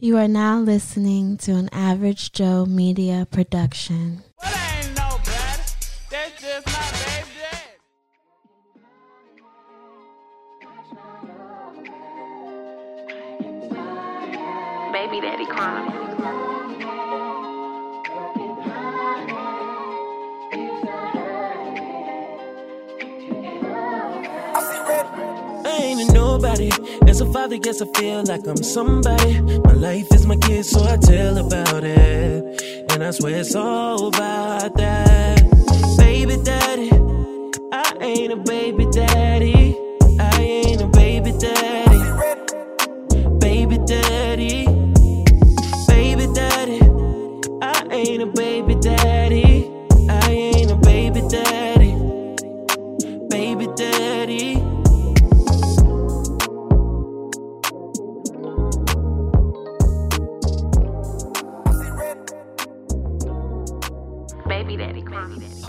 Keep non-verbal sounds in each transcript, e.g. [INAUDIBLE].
You are now listening to an Average Joe Media production. Well, I ain't no better. That's just my baby dad. Baby Daddy Chronicles. Nobody. As a father, guess I feel like I'm somebody. My life is my kid, so I tell about it. And I swear it's all about that. Baby daddy, I ain't a baby daddy.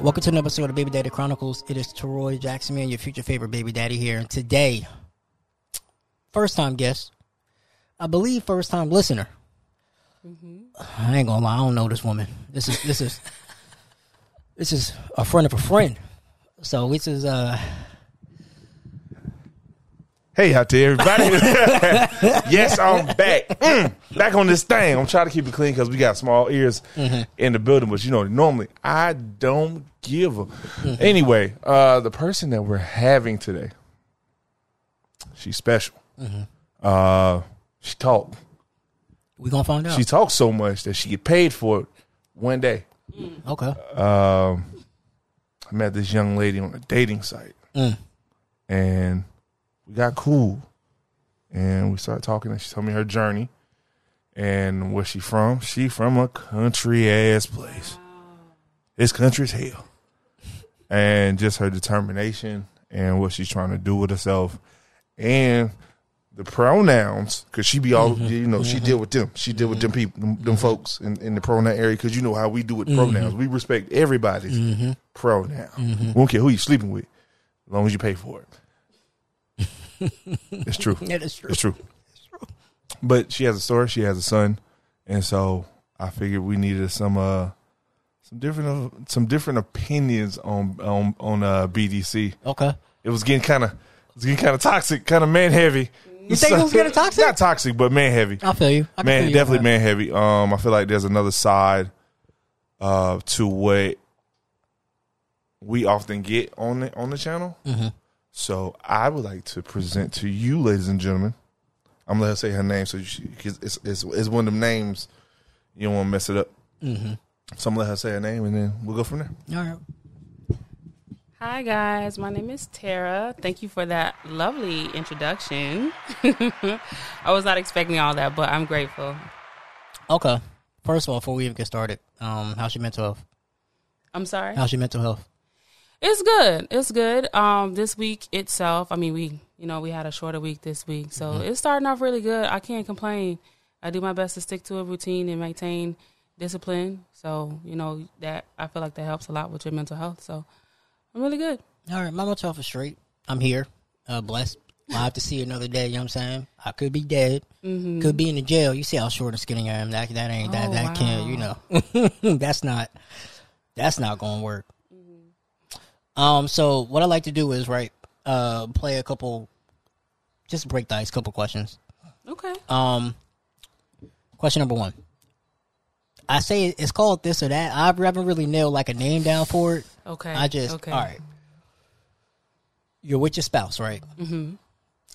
Welcome to another episode of Baby Daddy Chronicles. It is Teroy Jackson, man, your future favorite baby daddy here. And today, first time guest, I believe first time listener. I ain't gonna lie, I don't know this woman. This is this is [LAUGHS] this is a friend of a friend. So this is uh Hey out there, everybody. [LAUGHS] yes, I'm back. Mm, back on this thing. I'm trying to keep it clean because we got small ears in the building, but you know, normally I don't give a. Anyway, uh, the person that we're having today, she's special. Uh, she talk. we gonna find out. She talks so much that she get paid for it one day. okay. Um, I met this young lady on a dating site, Mm. and we got cool, and we started talking. And she told me her journey and where she from. She from a country ass place. It's country as hell, and just her determination and what she's trying to do with herself, and the pronouns because she be all mm-hmm. you know she mm-hmm. deal with them. She deal with them mm-hmm. people them, them folks in, in the pronoun area because you know how we do with pronouns. We respect everybody's pronoun. We don't care who you sleeping with as long as you pay for it [LAUGHS] it's true [LAUGHS] Yeah, that's true. it's true but she has a story she has a son and so i figured we needed some uh some different uh, some different opinions on on on uh bdc Okay. it was getting kind of it was getting kind of toxic kind of man heavy You think it was getting toxic? not toxic but man heavy I feel you. I man, feel you definitely man heavy. Um, I feel like there's another side uh to what we often get on the on the channel. Mm-hmm. So I would like to present to you, ladies and gentlemen. I'm gonna let her say her name, so she, cause it's, it's it's one of them names you don't want to mess it up. Mm-hmm. So I'm gonna let her say her name, and then we'll go from there. All right. Hi, guys. My name is Terra. Thank you for that lovely introduction. [LAUGHS] I was not expecting all that, but I'm grateful. Okay. First of all, before we even get started, um, how's your mental health? I'm sorry. How's your mental health? It's good. It's good. Um, this week itself, I mean, we, you know, we had a shorter week this week, so it's starting off really good. I can't complain. I do my best to stick to a routine and maintain discipline. So, you know, that I feel like that helps a lot with your mental health. So, I'm really good. All right, my mental health is straight. I'm here, uh, blessed, I have to see another day. You know what I'm saying? I could be dead, could be in the jail. You see how short and skinny I am. That that ain't that Oh, that can't. You know, [LAUGHS] that's not that's not gonna work. Um, so what I like to do is right, uh, play a couple, just break the ice, couple questions. Okay. Um, question number one. I say it's called this or that. I haven't really nailed like a name down for it. Okay. I just okay. all right. You're with your spouse, right? Mm-hmm.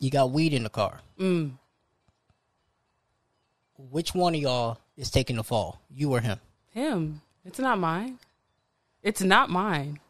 You got weed in the car. Mm. Which one of y'all is taking the fall? You or him? Him. It's not mine. It's not mine.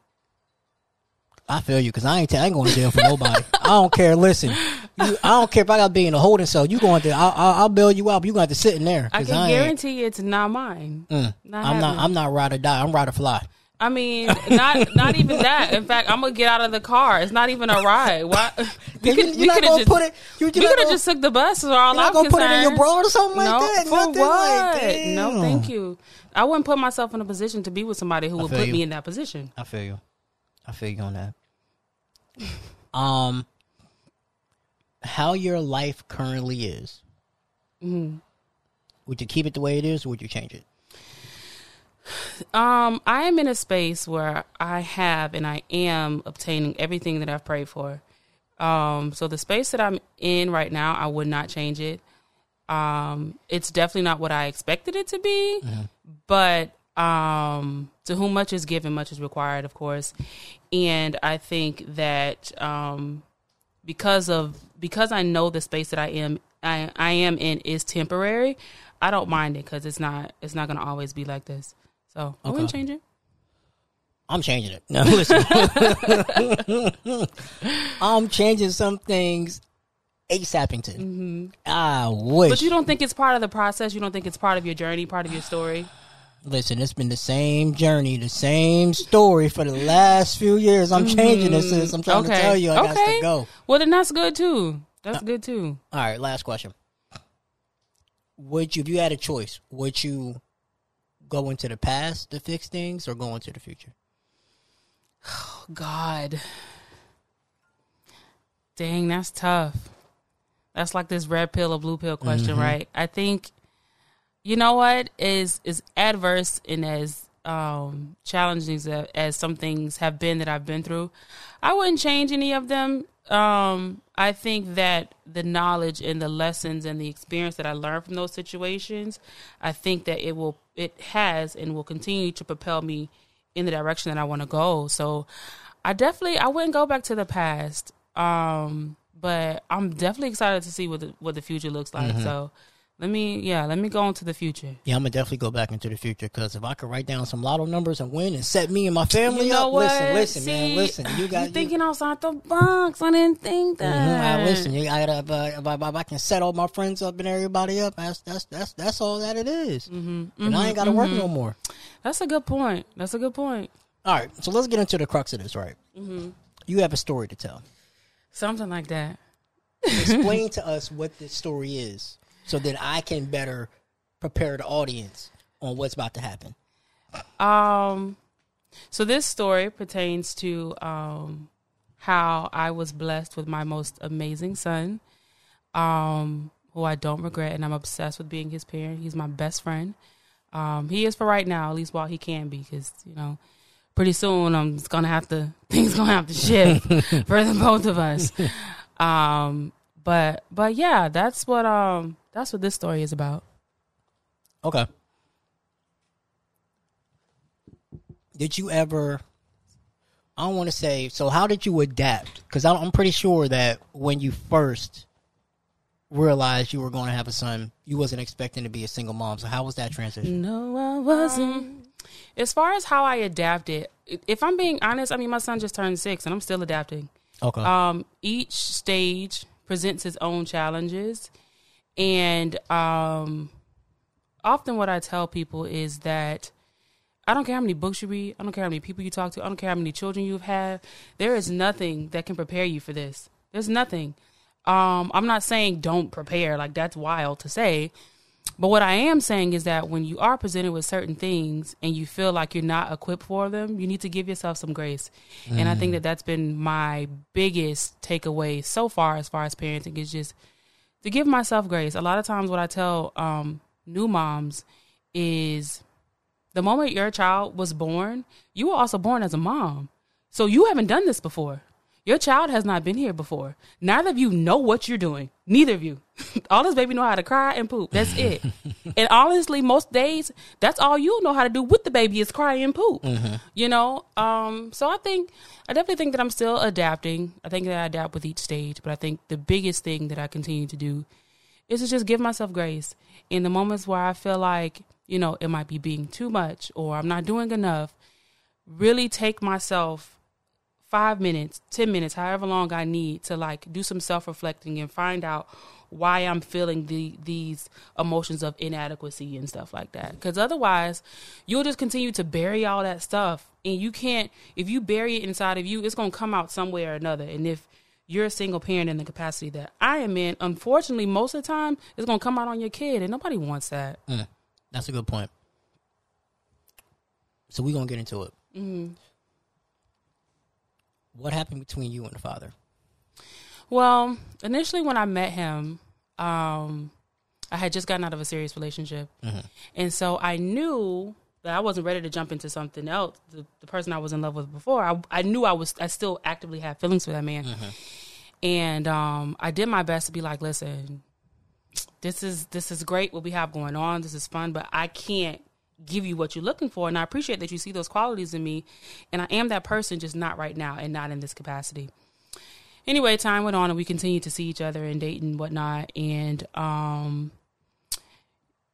I feel you because I ain't. T- I ain't going to jail for nobody. I don't care. Listen, you, I don't care if I got to be in a holding cell. You going to? I'll, I'll, I'll bail you out. But you going to have to sit in there. I can ain't- guarantee it's not mine. Mm. Not I'm not. I'm not ride or die. I'm ride or fly. I mean, not not even that. In fact, I'm gonna get out of the car. It's not even a ride. Why? [LAUGHS] We You- could you're not could gonna have just put it- you- could have just took the bus. Is all You're not I'm gonna put it in your concerned. bra or something like that? For Nothing what? like- no, thank you. I wouldn't put myself in a position to be with somebody who would put you. me in that position. I feel you. I feel you on that. Um, how your life currently is. Mm-hmm. Would you keep it the way it is, or would you change it? Um, I am in a space where I have and I am obtaining everything that I've prayed for. Um, so the space that I'm in right now, I would not change it. Um, it's definitely not what I expected it to be, but um, to whom much is given, much is required, of course. And I think that um, because of because I know the space that I am I, I am in is temporary. I don't mind it because it's not it's not going to always be like this. So I wouldn't change it. I'm changing it. No, [LAUGHS] listen. I'm changing some things ASAPington. I wish. Mm-hmm. But you don't think it's part of the process. You don't think it's part of your journey, part of your story. Listen, it's been the same journey, the same story for the last few years. I'm changing this. sis. I'm trying to tell you, I got to go. Well, then that's good too. That's uh, good too. All right, last question. Would you, if you had a choice, would you go into the past to fix things or go into the future? Oh, God. Dang, that's tough. That's like this red pill or blue pill question, mm-hmm. right? I think you know what is is adverse and as um challenging as, as some things have been that I've been through. I wouldn't change any of them. Um I think that the knowledge and the lessons and the experience that I learned from those situations, I think that it will it has and will continue to propel me in the direction that I want to go. So I definitely I wouldn't go back to the past. Um, but I'm definitely excited to see what the what the future looks like. So let me yeah, let me go into the future. Yeah, I'm gonna definitely go back into the future because if I could write down some lotto numbers and win and set me and my family You know up, what? listen, listen, man, listen. You got you thinking outside the box. I didn't think that. I- listen, you, I gotta, if, I- if, I, if I can set all my friends up and everybody up, that's that's that's that's all that it is. Mm-hmm, and I ain't got to work no more. That's a good point. That's a good point. All right, so let's get into the crux of this. Right, Mm-hmm. you have a story to tell. Something like that. Explain [LAUGHS] to us what this story is, so that I can better prepare the audience on what's about to happen. Um, so this story pertains to um, how I was blessed with my most amazing son, um, who I don't regret, and I'm obsessed with being his parent. He's my best friend. Um, he is for right now, at least while he can be, because you know, pretty soon I'm just gonna have to [LAUGHS] things gonna have to shift [LAUGHS] for the both of us. Um, but but yeah, that's what um that's what this story is about. Okay. Did you ever? I don't want to say. So, how did you adapt? Because I'm pretty sure that when you first realized you were going to have a son, you wasn't expecting to be a single mom. So, how was that transition? No, I wasn't. as far as how I adapted, if I'm being honest, I mean, my son just turned six and I'm still adapting. Okay. Um, each stage presents its own challenges. And um, often what I tell people is that I don't care how many books you read, I don't care how many people you talk to, I don't care how many children you've had. There is nothing that can prepare you for this. There's nothing. Um, I'm not saying don't prepare, like that's wild to say. But what I am saying is that when you are presented with certain things and you feel like you're not equipped for them, you need to give yourself some grace. And I think that that's been my biggest takeaway so far as far as parenting is just to give myself grace. A lot of times what I tell um, new moms is the moment your child was born, you were also born as a mom. So you haven't done this before. Your child has not been here before. Neither of you know what you're doing. Neither of you. [LAUGHS] all this baby know how to cry and poop. That's [LAUGHS] it. and honestly, most days, that's all you know how to do with the baby is cry and poop. You know? Um, so I think I definitely think that I'm still adapting. I think that I adapt with each stage, but I think the biggest thing that I continue to do is to just give myself grace in the moments where I feel like, you know, it might be being too much or I'm not doing enough. Really take myself five minutes, 10 minutes, however long I need to like do some self reflecting and find out why I'm feeling the these emotions of inadequacy and stuff like that. Because otherwise, you'll just continue to bury all that stuff, and you can't. If you bury it inside of you, it's gonna come out some way or another. And if you're a single parent in the capacity that I am in, unfortunately, most of the time, it's gonna come out on your kid, and nobody wants that. Mm, that's a good point. So, we're going to get into it. Mm-hmm. What happened between you and the father? Well, initially when I met him, um, I had just gotten out of a serious relationship, and so I knew that I wasn't ready to jump into something else. The, the person I was in love with before, I, I knew I was. I still actively had feelings for that man, and um, I did my best to be like, listen, this is this is great what we have going on. This is fun, but I can't give you what you're looking for. And I appreciate that you see those qualities in me, and I am that person, just not right now and not in this capacity. Anyway, time went on, and we continued to see each other and date and whatnot, and um,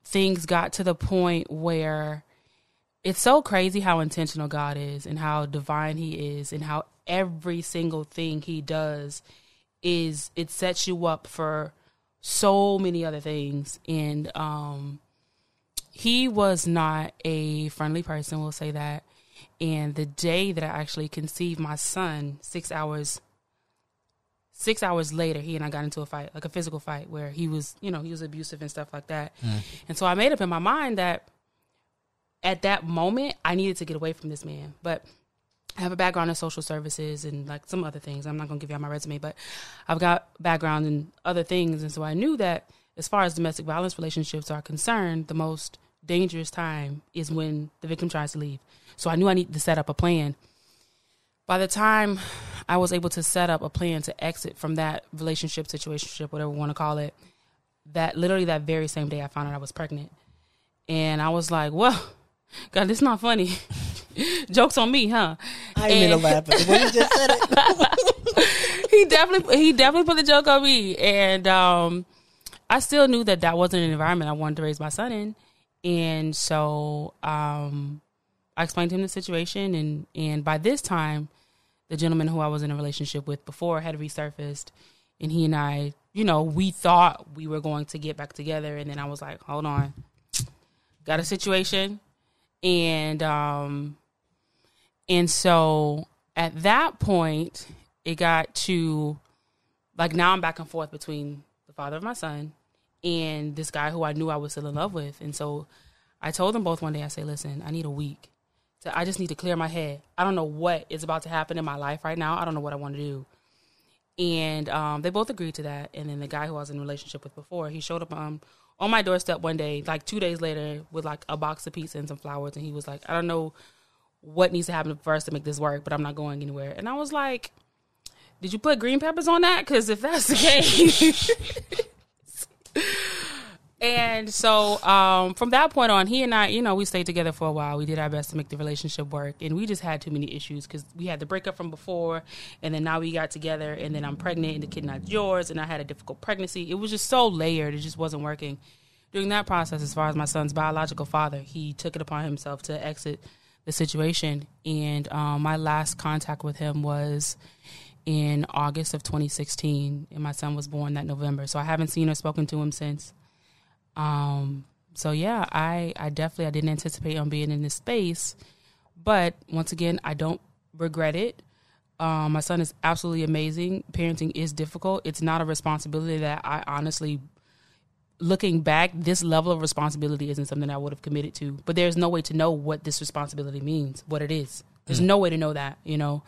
things got to the point where it's so crazy how intentional God is and how divine He is, and how every single thing He does is it sets you up for so many other things and um he was not a friendly person we'll say that and the day that i actually conceived my son six hours six hours later he and i got into a fight like a physical fight where he was you know he was abusive and stuff like that mm. and so i made up in my mind that at that moment i needed to get away from this man but I have a background in social services and like some other things. I'm not going to give you all my resume, but I've got background in other things. And so I knew that as far as domestic violence relationships are concerned, the most dangerous time is when the victim tries to leave. So I knew I needed to set up a plan. By the time I was able to set up a plan to exit from that relationship, situationship, whatever you want to call it, that literally that very same day I found out I was pregnant. And I was like, well, God, this not funny. [LAUGHS] Jokes on me, huh? I ain't mean to And- laugh at when you just said it. [LAUGHS] he definitely he definitely put the joke on me, and um, I still knew that that wasn't an environment I wanted to raise my son in, and so um, I explained to him the situation, and and by this time, the gentleman who I was in a relationship with before had resurfaced, and he and I, you know, we thought we were going to get back together, and then I was like, hold on, got a situation, and um, and so at that point, it got to like now I'm back and forth between the father of my son and this guy who I knew I was still in love with. And so I told them both one day, I say, listen, I need a week. To, I just need to clear my head. I don't know what is about to happen in my life right now. I don't know what I want to do. And um, they both agreed to that. And then the guy who I was in a relationship with before, he showed up um, on my doorstep one day, like two days later, with like a box of pizza and some flowers. And he was like, I don't know what needs to happen for us to make this work, but I'm not going anywhere. And I was like, did you put green peppers on that? Because if that's the case. [LAUGHS] and so um, from that point on, he and I, you know, we stayed together for a while. We did our best to make the relationship work. And we just had too many issues because we had the breakup from before. And then now we got together. And then I'm pregnant and the kid not yours. And I had a difficult pregnancy. It was just so layered. It just wasn't working. During that process, as far as my son's biological father, he took it upon himself to exit the situation. And um, my last contact with him was in August of 2016, and my son was born that November. So I haven't seen or spoken to him since. Um, so yeah, I I definitely I didn't anticipate on being in this space, but once again, I don't regret it. Um, my son is absolutely amazing. Parenting is difficult. It's not a responsibility that I honestly looking back, this level of responsibility isn't something I would have committed to. But there's no way to know what this responsibility means, what it is. There's no way to know that, you know.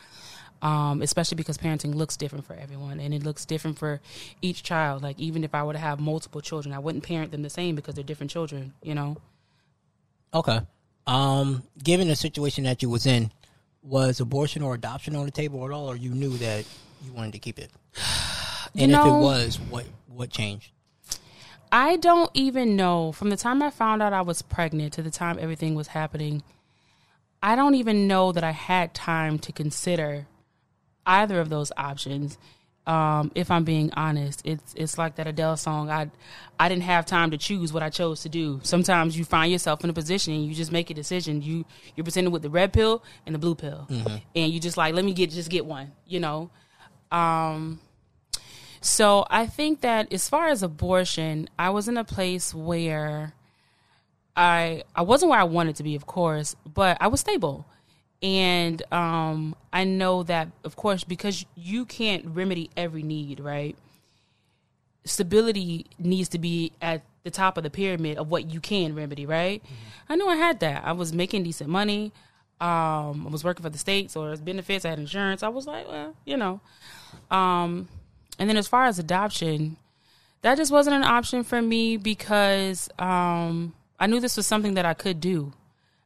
Um, especially because parenting looks different for everyone and it looks different for each child. Like even if I were to have multiple children, I wouldn't parent them the same because they're different children, you know. Okay. Um, given the situation that you was in, was abortion or adoption on the table at all, or you knew that you wanted to keep it? [SIGHS] You And if it was, what what changed? I don't even know from the time I found out I was pregnant to the time everything was happening. I don't even know that I had time to consider either of those options. Um, if I'm being honest, it's it's like that Adele song. I I didn't have time to choose what I chose to do. Sometimes you find yourself in a position and you just make a decision. You you're presented with the red pill and the blue pill, and you just like let me get just get one. You know. Um, so I think that as far as abortion, I was in a place where I I wasn't where I wanted to be, of course, but I was stable. And um, I know that, of course, because you can't remedy every need, right? Stability needs to be at the top of the pyramid of what you can remedy, right? I knew I had that. I was making decent money. Um, I was working for the state, so there's benefits. I had insurance. I was like, well, you know. Um, and then as far as adoption, that just wasn't an option for me because um, I knew this was something that I could do.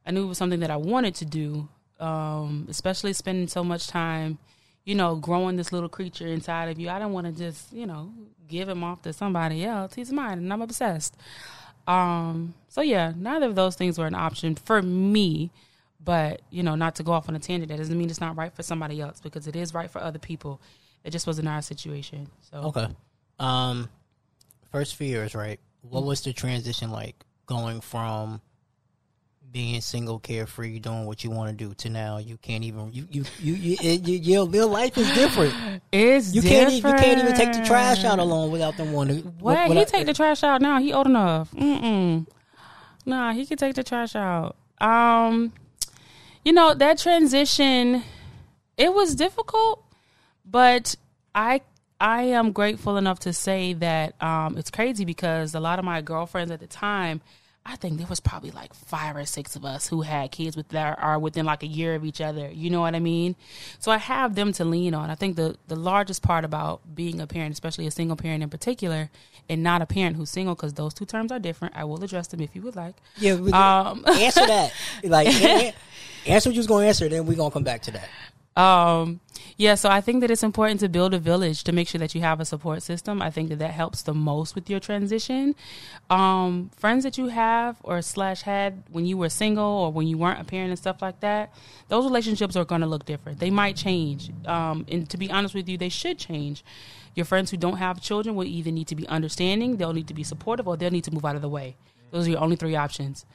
I knew it was something that I wanted to do, um, especially spending so much time, you know, growing this little creature inside of you. I don't want to just, you know, give him off to somebody else. He's mine, and I'm obsessed. Um, so yeah, neither of those things were an option for me. But you know, not to go off on a tangent, that doesn't mean it's not right for somebody else because it is right for other people. It just wasn't our situation. So Okay. Um, first few years, right? What was the transition like going from being single, carefree, doing what you want to do, to now you can't even you you you, you, it, you your, your life is different. [LAUGHS] it's You can't you can't even take the trash out alone without them wanting. What? he take the trash out now. He old enough. Mm-mm. Nah, he can take the trash out. Um, you know that transition. It was difficult, but I I am grateful enough to say that um, it's crazy because a lot of my girlfriends at the time. I think there was probably like five or six of us who had kids with that are within like a year of each other. You know what I mean? So I have them to lean on. I think the the largest part about being a parent, especially a single parent in particular, and not a parent who's single, because those two terms are different. I will address them if you would like. Yeah, Um, [LAUGHS] answer that. Like [LAUGHS] answer what you was going to answer, then we're gonna come back to that. Um, yeah, so I think that it's important to build a village to make sure that you have a support system. I think that that helps the most with your transition. Um, friends that you have or slash had when you were single or when you weren't a parent and stuff like that, those relationships are going to look different. They might change. Um, and to be honest with you, they should change. Your friends who don't have children will either need to be understanding, they'll need to be supportive, or they'll need to move out of the way. Those are your only three options.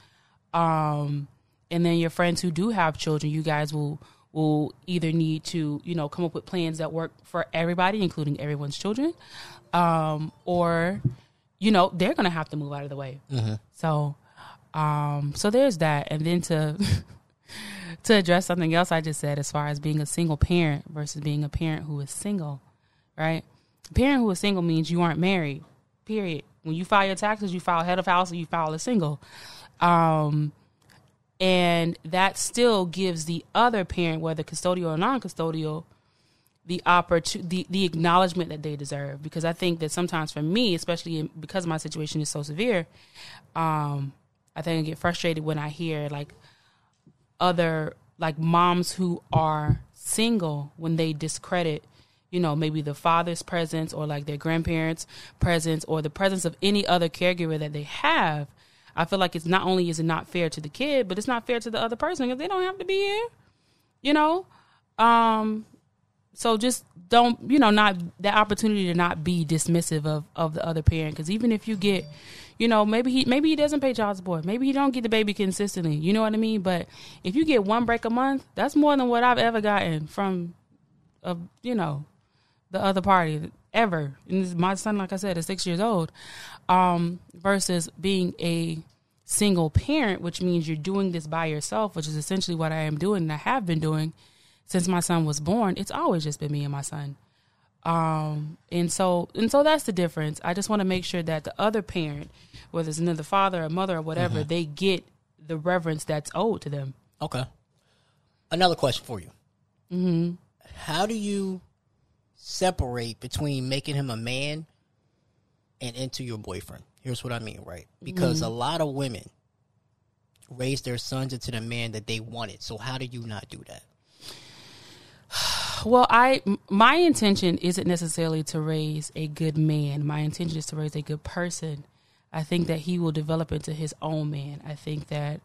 Um, and then your friends who do have children, you guys will will either need to you know come up with plans that work for everybody, including everyone's children, um, or you know they're gonna have to move out of the way. So, um, so there's that, and then to [LAUGHS] to address something else I just said as far as being a single parent versus being a parent who is single, right? A parent who is single means you aren't married. Period. When you file your taxes, you file head of house or you file a single. Um, and that still gives the other parent, whether custodial or non-custodial, the opportunity, the, the acknowledgement that they deserve. Because I think that sometimes for me, especially because my situation is so severe, um, I think I get frustrated when I hear like other like moms who are single when they discredit you know maybe the father's presence or like their grandparents presence or the presence of any other caregiver that they have i feel like it's not only is it not fair to the kid but it's not fair to the other person because they don't have to be here you know? Um so just don't you know not that opportunity to not be dismissive of of the other parent. Because even if you get you know maybe he maybe he doesn't pay child support. Maybe he don't get the baby consistently. You know what i mean? But if you get one break a month that's more than what i've ever gotten from a you know the other party ever and this- my son like i said is six years old um versus being a single parent which means you're doing this by yourself which is essentially what i am doing and i have been doing since my son was born, it's always just been me and my son. Um, and so and so that's the difference. I just want to make sure that the other parent, whether it's another father or mother or whatever, they get the reverence that's owed to them. Okay. Another question for you. Mm-hmm. How do you separate between making him a man and into your boyfriend? Here's what I mean, right? Because mm-hmm. a lot of women raise their sons into the man that they wanted. So how do you not do that? Well, I my intention isn't necessarily to raise a good man. My intention is to raise a good person. I think that he will develop into his own man. I think that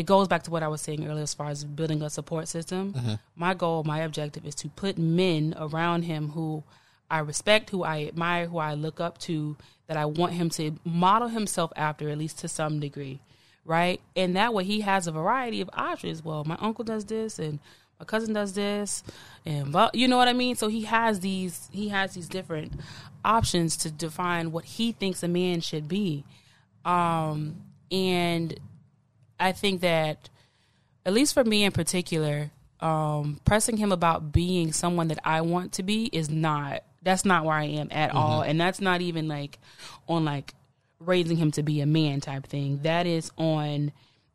it goes back to what I was saying earlier as far as building a support system. My goal, my objective is to put men around him who I respect, who I admire, who I look up to, that I want him to model himself after, at least to some degree. Right? And that way he has a variety of options. Well, my uncle does this and my cousin does this and but you know what I mean? So he has these he has these different options to define what he thinks a man should be. Um and I think that, at least for me in particular, um, pressing him about being someone that I want to be is not. That's not where I am at all, and that's not even like on like raising him to be a man type thing. That is on.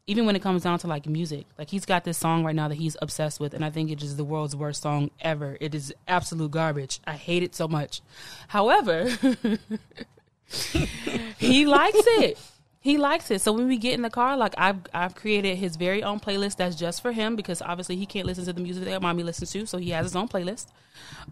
Even when it comes down to like music, like he's got this song right now that he's obsessed with, and I think it is the world's worst song ever. It is absolute garbage. I hate it so much. However, [LAUGHS] he likes it. He likes it. So when we get in the car, like I've I've created his very own playlist that's just for him because obviously he can't listen to the music that mommy listens to, so he has his own playlist.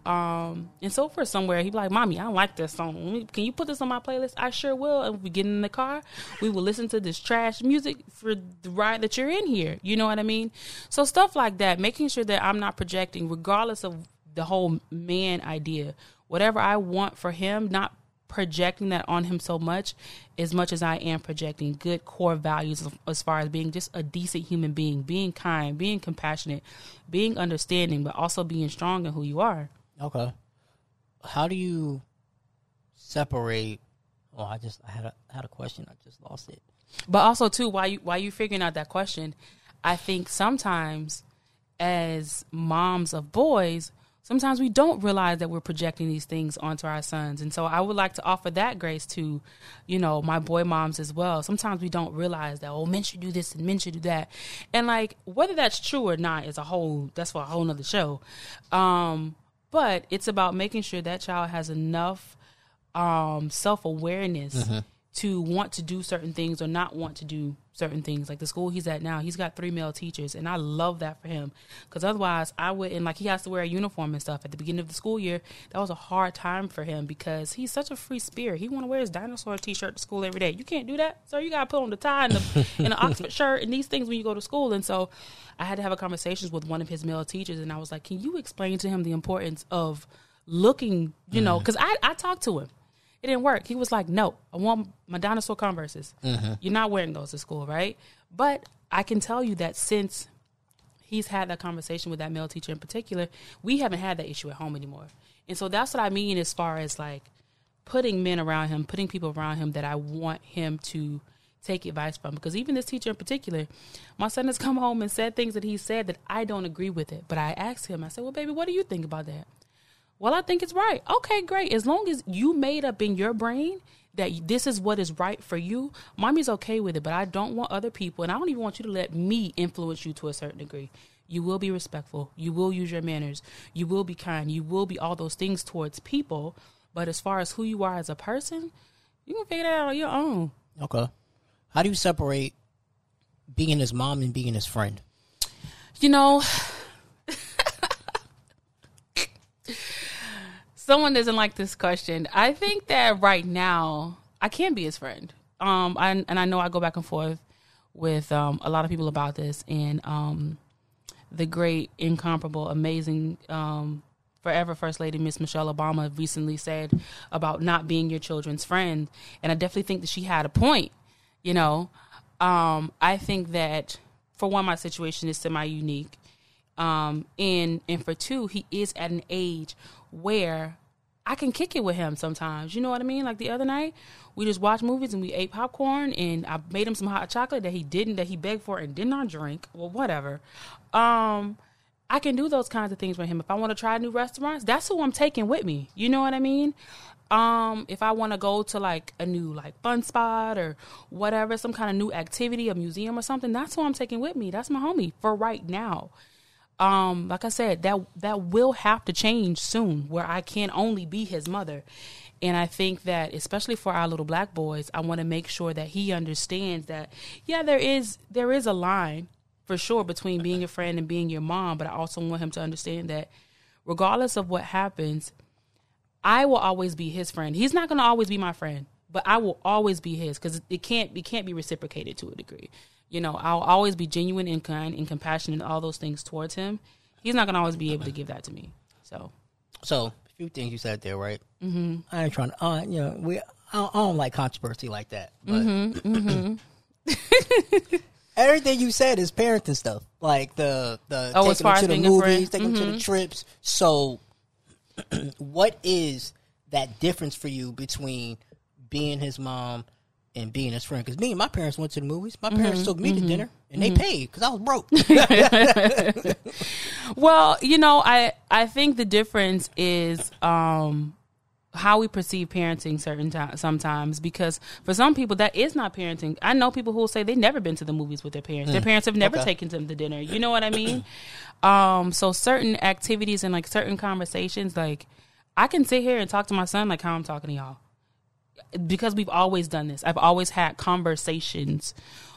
Um, and so for somewhere he'd be like, "Mommy, I don't like this song. Can you put this on my playlist?" I sure will. And we get in the car, we will listen to this trash music for the ride that you're in here. You know what I mean? So stuff like that, making sure that I'm not projecting, regardless of the whole man idea. Whatever I want for him, not projecting that on him so much as much as I am projecting good core values as far as being just a decent human being, being kind, being compassionate, being understanding, but also being strong in who you are. Okay. How do you separate? Oh, I just I had a I had a question. I just lost it. But also too, while you while you figuring out that question, I think sometimes as moms of boys, sometimes we don't realize that we're projecting these things onto our sons. And so I would like to offer that grace to, you know, my boy moms as well. Sometimes we don't realize that, oh, men should do this and men should do that. And like whether that's true or not is a whole that's for a whole nother show. Um, but it's about making sure that child has enough um, self awareness to want to do certain things or not want to do certain things. Like the school he's at now, he's got three male teachers, and I love that for him because otherwise, I wouldn't like he has to wear a uniform and stuff at the beginning of the school year. That was a hard time for him because he's such a free spirit. He want to wear his dinosaur t-shirt to school every day. You can't do that, so you got to put on the tie and the [LAUGHS] and the Oxford shirt and these things when you go to school. And so, I had to have a conversations with one of his male teachers, and I was like, "Can you explain to him the importance of looking?" You know, mm. because I I talked to him. It didn't work. He was like, "No, I want my dinosaur Converses. Mm-hmm. You're not wearing those to school, right?" But I can tell you that since he's had that conversation with that male teacher in particular, we haven't had that issue at home anymore. And so that's what I mean as far as like putting men around him, putting people around him that I want him to take advice from. Because even this teacher in particular, my son has come home and said things that he said that I don't agree with it. But I asked him, I said, Well, baby, what do you think about that? Well, I think it's right. Okay, great. As long as you made up in your brain that this is what is right for you, mommy's okay with it. But I don't want other people, and I don't even want you to let me influence you to a certain degree. You will be respectful. You will use your manners. You will be kind. You will be all those things towards people. But as far as who you are as a person, you can figure that out on your own. Okay. How do you separate being his mom and being his friend? You know, someone doesn't like this question. I think that right now I can be his friend. Um, I, and I know I go back and forth with um, a lot of people about this, and um, the great, incomparable, amazing, um, forever First Lady Miss Michelle Obama recently said about not being your children's friend, and I definitely think that she had a point. You know, um, I think that for one, my situation is semi unique. Um, and and for two, he is at an age where I can kick it with him sometimes. You know what I mean? Like the other night, we just watched movies and we ate popcorn, and I made him some hot chocolate that he didn't, that he begged for and did not drink. Well, whatever. Um, I can do those kinds of things with him. If I want to try new restaurants, that's who I'm taking with me. You know what I mean? Um, if I want to go to like a new like fun spot or whatever, some kind of new activity, a museum or something, that's who I'm taking with me. That's my homie for right now um like i said that that will have to change soon where i can only be his mother. And i think that especially for our little black boys i want to make sure that he understands that yeah there is there is a line for sure between being a friend and being your mom but i also want him to understand that regardless of what happens i will always be his friend. He's not going to always be my friend but i will always be his because it can't it can't be reciprocated to a degree you know, I'll always be genuine and kind and compassionate and all those things towards him. He's not gonna always be able to give that to me. So So, a few things you said there, right? Mm-hmm. I ain't trying to, uh, you know, we, I don't, I don't like controversy like that. But Mm-hmm, [LAUGHS] everything you said is parenting stuff, like the the Oh, as taking far them as to the being a movies, friend? taking them to the trips. So, [CLEARS THROAT] what is that difference for you between being his mom and being his friend? Because me and my parents went to the movies. My parents Mm-hmm, took me to dinner, and they paid because I was broke. [LAUGHS] Well, you know, I I think the difference is um how we perceive parenting certain times sometimes because for some people that is not parenting. I know people who will say they've never been to the movies with their parents. Their parents have never Okay. taken them to dinner. You know what I mean? [CLEARS THROAT] um so certain activities and like certain conversations like I can sit here and talk to my son like how I'm talking to y'all. Because we've always done this. I've always had conversations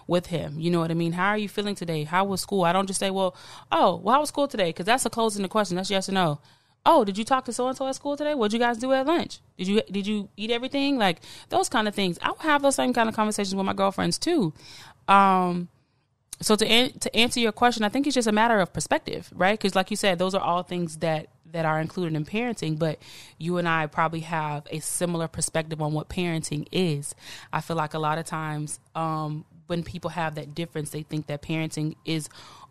with him. You know what I mean? How are you feeling today? How was school? I don't just say, well, oh, well, how was school today? Because that's a closing the question. That's yes or no. Oh, did you talk to so and so at school today? What'd you guys do at lunch? Did you did you eat everything? Like those kind of things. I will have those same kind of conversations with my girlfriends too. Um, so to an- to answer your question, I think it's just a matter of perspective, right? Because like you said, those are all things that that are included in parenting. But you and I probably have a similar perspective on what parenting is. I feel like a lot of times um, when people have that difference, they think that parenting is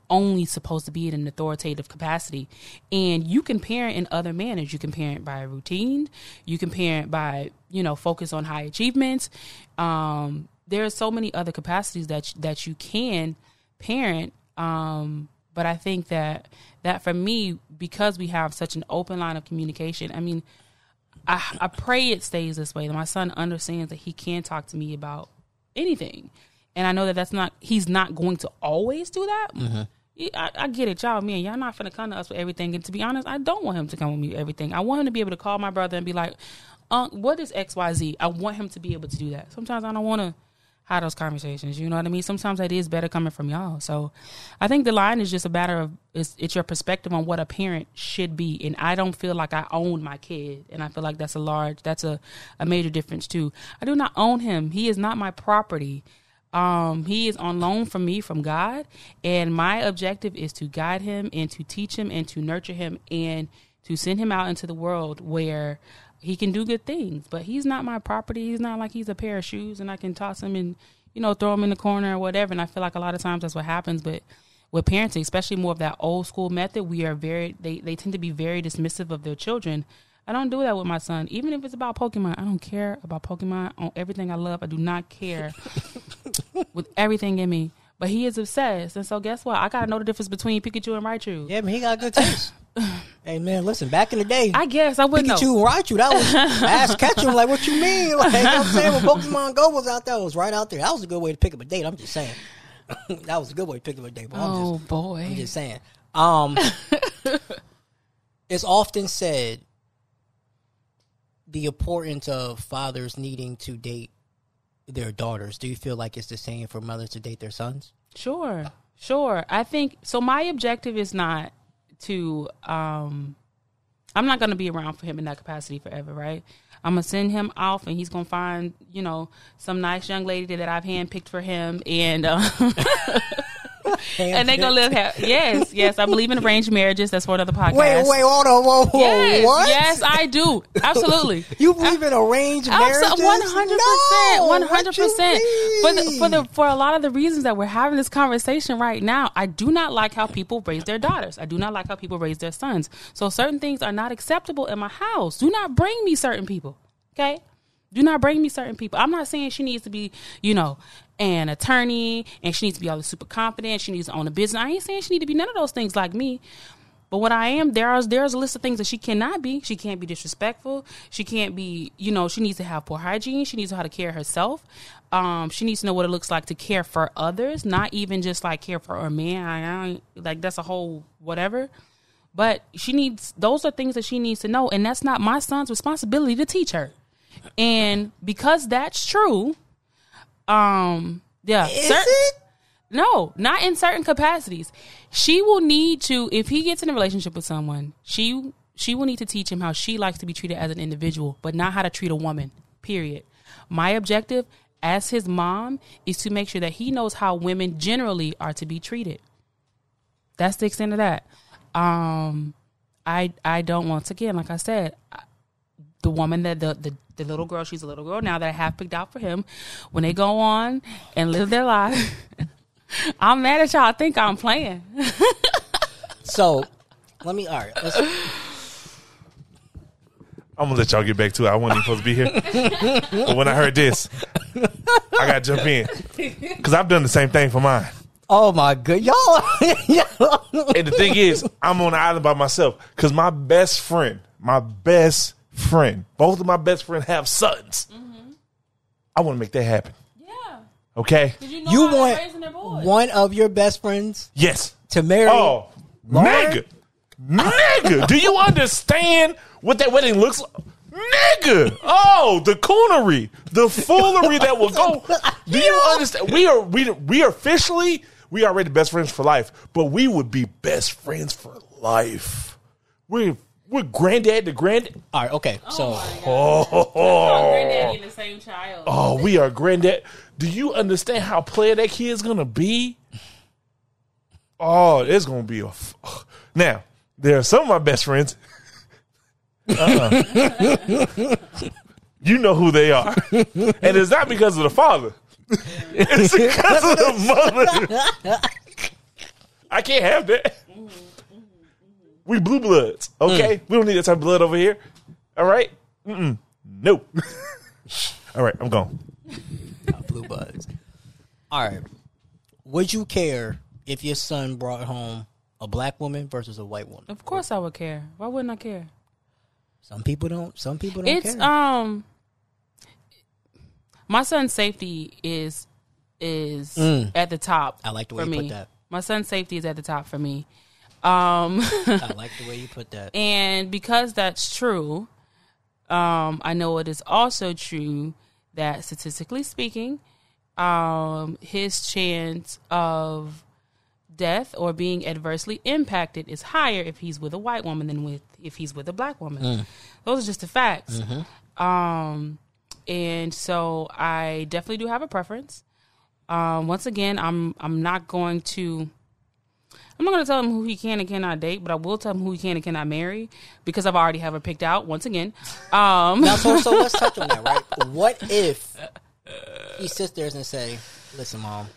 only supposed to be in an authoritative capacity. And you can parent in other manners. You can parent by routine. You can parent by, you know, focus on high achievements. Um, there are so many other capacities that that you can parent. Um, but I think that that for me, because we have such an open line of communication, I mean, I, I pray it stays this way. That my son understands that he can talk to me about anything, and I know that that's not he's not going to always do that. Mm-hmm. Yeah, I, I get it, y'all. Man, y'all not finna come to us with everything. And to be honest, I don't want him to come with me with everything. I want him to be able to call my brother and be like, "Unc, what is X Y Z?" I want him to be able to do that. Sometimes I don't want to have those conversations. You know what I mean? Sometimes that is better coming from y'all. So I think the line is just a matter of it's, it's your perspective on what a parent should be. And I don't feel like I own my kid, and I feel like that's a large, that's a a major difference too. I do not own him. He is not my property. Um, he is on loan from me from God, and my objective is to guide him and to teach him and to nurture him and to send him out into the world where he can do good things. But he's not my property. He's not like he's a pair of shoes and I can toss him and you know throw him in the corner or whatever. And I feel like a lot of times that's what happens. But with parenting, especially more of that old school method, we are very they they tend to be very dismissive of their children. I don't do that with my son. Even if it's about Pokemon, I don't care about Pokemon on everything I love. I do not care [LAUGHS] with everything in me. But he is obsessed, and so guess what? I gotta know the difference between Pikachu and Raichu. Yeah, man, he got good taste. [LAUGHS] hey, man, listen, back in the day, I guess I wouldn't Pikachu know. and Raichu, that was [LAUGHS] ass catching. Like, what you mean? Like, you know I'm saying? When Pokemon Go was out there, it was right out there. That was a good way to pick up a date. I'm just saying. [LAUGHS] that was a good way to pick up a date. But I'm Oh just, boy. I'm just saying. Um, it's often said the importance of fathers needing to date their daughters. Do you feel like it's the same for mothers to date their sons? Sure, sure. I think so. My objective is not to. um I'm not going to be around for him in that capacity forever, right? I'm gonna send him off, and he's gonna find, you know, some nice young lady that I've handpicked for him, and uh, [LAUGHS] and they gonna live. Ha- yes, yes. I believe in arranged marriages. That's for another podcast. Wait, wait, hold on, whoa, whoa, Yes, what? yes, I do. Absolutely. [LAUGHS] You believe in arranged marriages? One hundred percent, one hundred percent. For the for the for a lot of the reasons that we're having this conversation right now, I do not like how people raise their daughters. I do not like how people raise their sons. So certain things are not acceptable in my house. Do not bring me certain people. Okay. Do not bring me certain people. I'm not saying she needs to be, you know, an attorney and she needs to be all super confident. She needs to own a business. I ain't saying she need to be none of those things like me. But what I am, there are there's a list of things that she cannot be. She can't be disrespectful. She can't be, you know, she needs to have poor hygiene. She needs to know how to care herself. Um, she needs to know what it looks like to care for others, not even just like care for a man. I, I, like that's a whole whatever. But she needs those are things that she needs to know, and that's not my son's responsibility to teach her. And because that's true, um, yeah, Is cer- it? no, not in certain capacities. She will need to if he gets in a relationship with someone, she she will need to teach him how she likes to be treated as an individual, but not how to treat a woman. Period. My objective as his mom is to make sure that he knows how women generally are to be treated. That's the extent of that. Um I I don't once again, like I said, I- the woman that the, the the little girl, she's a little girl now that I have picked out for him. When they go on and live their life, [LAUGHS] I'm mad at y'all. I Think I'm playing. [LAUGHS] So, let me. All right. Let's, I'm gonna let y'all get back to it. I wasn't even supposed to be here, but when I heard this, I got to jump in because I've done the same thing for mine. oh my good, y'all. [LAUGHS] y'all- And the thing is, I'm on the island by myself because my best friend, my best friend, both of my best friends have sons. I want to make that happen. Yeah. Okay. Did you know you want raising their boys? one of your best friends Yes. to marry? Oh, Lauren? nigga, nigga, [LAUGHS] do you understand what that wedding looks like? nigga. Oh, the coonery, the foolery that will go. Do you [LAUGHS] understand? We are we we officially we are already best friends for life, but we would be best friends for life. We're we're granddad to granddad. All right, okay. Oh so Oh, Granddaddy and the same child. oh, we are granddad. Do you understand how player that kid's gonna be? Oh, it's gonna be a. F- now there are some of my best friends. [LAUGHS] Uh-uh. [LAUGHS] you know who they are, and it's not because of the father. [LAUGHS] It's because of the mother. I can't have that. We blue bloods, okay? We don't need that type of blood over here. All right? Mm-mm. No. [LAUGHS] All right, I'm gone. blue buds. All right. Would you care if your son brought home a black woman versus a white woman? Of course, I would care. Why wouldn't I care? Some people don't. Some people don't care. It's care. um, my son's safety is is Mm. at the top. I like the way for you put that. My son's safety is at the top for me. Um, I like the way you put that. [LAUGHS] and because that's true, um, I know it is also true that statistically speaking, um, his chance of death or being adversely impacted is higher if he's with a white woman than with if he's with a black woman. Those are just the facts. Um, and so I definitely do have a preference. Um, once again, I'm I'm not going to I'm not going to tell him who he can and cannot date, but I will tell him who he can and cannot marry because I've already have her picked out. Once again, um, Now, so, so let's touch on that, right? [LAUGHS] What if he sits there and say, "Listen, mom,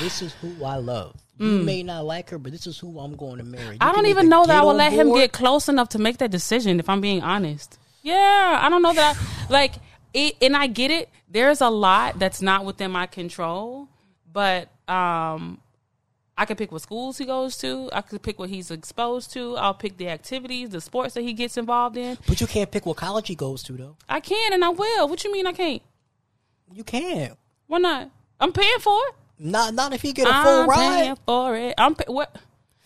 this is who I love. You may not like her, but this is who I'm going to marry." You Mm. I don't even know that I will let him get close enough to make that decision. If I'm being honest, yeah, I don't know that. I, like, it, and I get it. There's a lot that's not within my control, but um, I could pick what schools he goes to. I could pick what he's exposed to. I'll pick the activities, the sports that he gets involved in. But you can't pick what college he goes to, though. I can and I will. What you mean I can't? You can't. Why not? I'm paying for it. Not not if he get a full ride. I'm paying for it. I'm pay- what.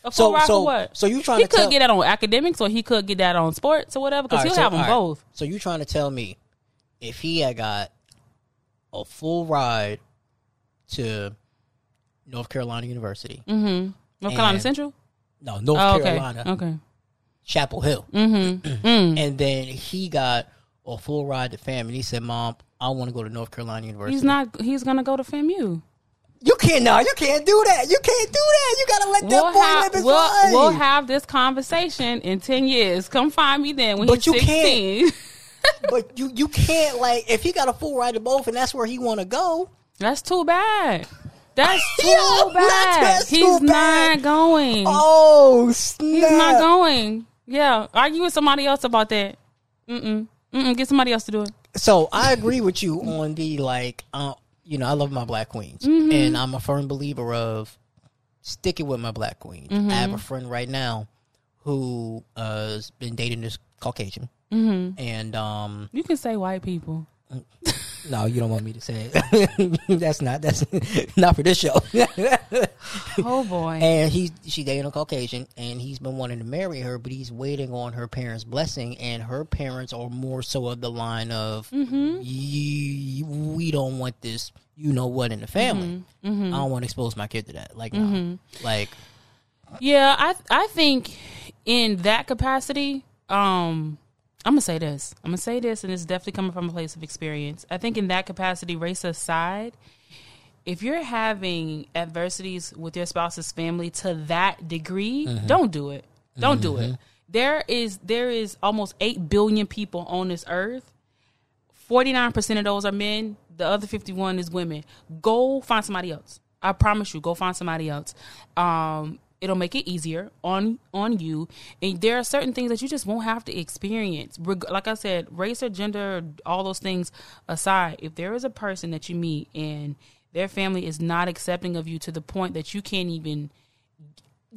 A full So- ride so- for what? so you trying he to could tell- get that on academics or he could get that on sports or whatever because right, he'll so- have them right. both. So you trying to tell me if he had got a full ride to North Carolina University? Mm-hmm. North Carolina Central. No, North Oh, okay. Carolina, Okay. Chapel Hill. Mm-hmm. [CLEARS THROAT] Mm. And then he got a full ride to fam, and he said, "Mom, I want to go to North Carolina University." He's not. He's gonna go to FAMU. You can't. No, you can't do that. You can't do that. You gotta let that We'll boy have, live his we'll, life. we'll have this conversation in ten years. Come find me then when But he's you can't. [LAUGHS] but you you can't like if he got a full ride to both, and that's where he want to go. That's too bad. That's [LAUGHS] too [LAUGHS] Yo, bad. that's He's too bad. not going. Oh snap! He's not going. Yeah, argue with somebody else about that. Mm-mm. Mm-mm. Get somebody else to do it. So I agree with you on the like, uh, you know, I love my black queens, Mm-hmm. and I'm a firm believer of sticking with my black queens. I have Mm-hmm. a friend right now who uh, has been dating this Caucasian, Mm-hmm. and um, You can say white people. [LAUGHS] no, you don't want me to say it. [LAUGHS] that's not that's [LAUGHS] not for this show. [LAUGHS] Oh boy. and he she dating a Caucasian, and he's been wanting to marry her, but he's waiting on her parents' blessing, and her parents are more so of the line of, Mm-hmm. "Ye- "We don't want this, you know what, in the family. Mm-hmm. I don't want to expose my kid to that. Like, no. like, Yeah, I I think in that capacity, um, I'm gonna say this. I'm gonna say this, and it's definitely coming from a place of experience. I think in that capacity, race aside, if you're having adversities with your spouse's family to that degree, don't do it. Don't do it. There is there is almost eight billion people on this earth. Forty nine percent of those are men. The other fifty one is women. Go find somebody else. I promise you. Go find somebody else. Um, it'll make it easier on on you. And there are certain things that you just won't have to experience. Like I said, race or gender, all those things aside, if there is a person that you meet and their family is not accepting of you to the point that you can't even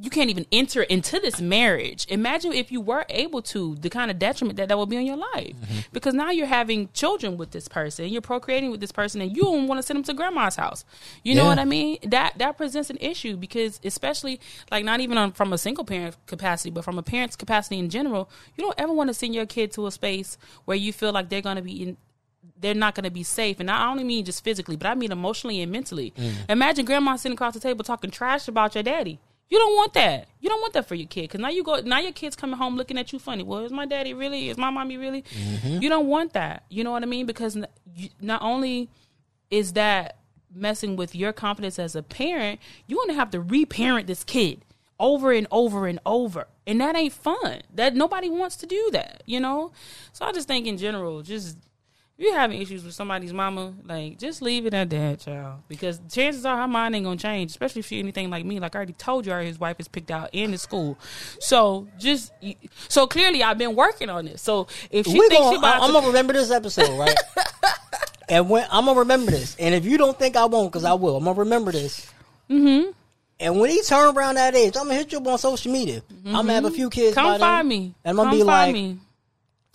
you can't even enter into this marriage. Imagine if you were able to, the kind of detriment that that would be on your life. Mm-hmm. Because now you're having children with this person, you're procreating with this person, and you don't want to send them to grandma's house. You know what I mean? That that presents an issue because, especially like not even on, from a single parent capacity, but from a parent's capacity in general, you don't ever want to send your kid to a space where you feel like they're going to be in they're not going to be safe. And I only mean just physically, but I mean emotionally and mentally. Mm. Imagine grandma sitting across the table talking trash about your daddy. You don't want that. You don't want that for your kid because now you go. Now your kid's coming home looking at you funny. Well, is my daddy really? Is my mommy really? Mm-hmm. You don't want that. You know what I mean? Because not only is that messing with your confidence as a parent, you want to have to reparent this kid over and over and over. And that ain't fun. That nobody wants to do that, you know? So I just think in general, just you're having issues with somebody's mama, like just leave it at that, child. Because chances are her mind ain't gonna change, especially if she anything like me. Like I already told you, his wife is picked out in the school. So just so clearly, I've been working on this. So if she we thinks gonna, she about I, am gonna remember this episode, right? [LAUGHS] and when I'm gonna remember this, and if you don't think I won't, because I will, I'm gonna remember this. Mm-hmm. And when he turn around that age, I'm gonna hit you up on social media. I'm gonna have a few kids. come find me. And I'm gonna come be like, me.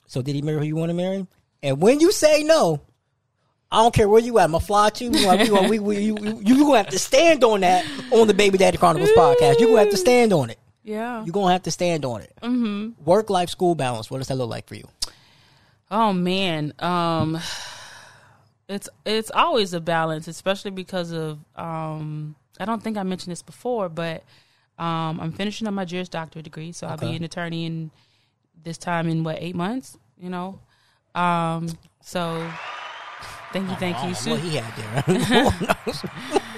"So did he marry who you want to marry?" And when you say no, I don't care where you at. I'm gonna fly to you. We we we, you, you, you gonna have to stand on that on the Baby Daddy Chronicles podcast. You gonna have to stand on it. Yeah. you are gonna have to stand on it. Mm-hmm. Work life school balance. What does that look like for you? Oh man, um, it's it's always a balance, especially because of um, I don't think I mentioned this before, but um, I'm finishing up my Juris Doctorate degree, so I'll be an attorney in this time in what eight months, you know. Um, so thank you, thank you. What he had there? [LAUGHS]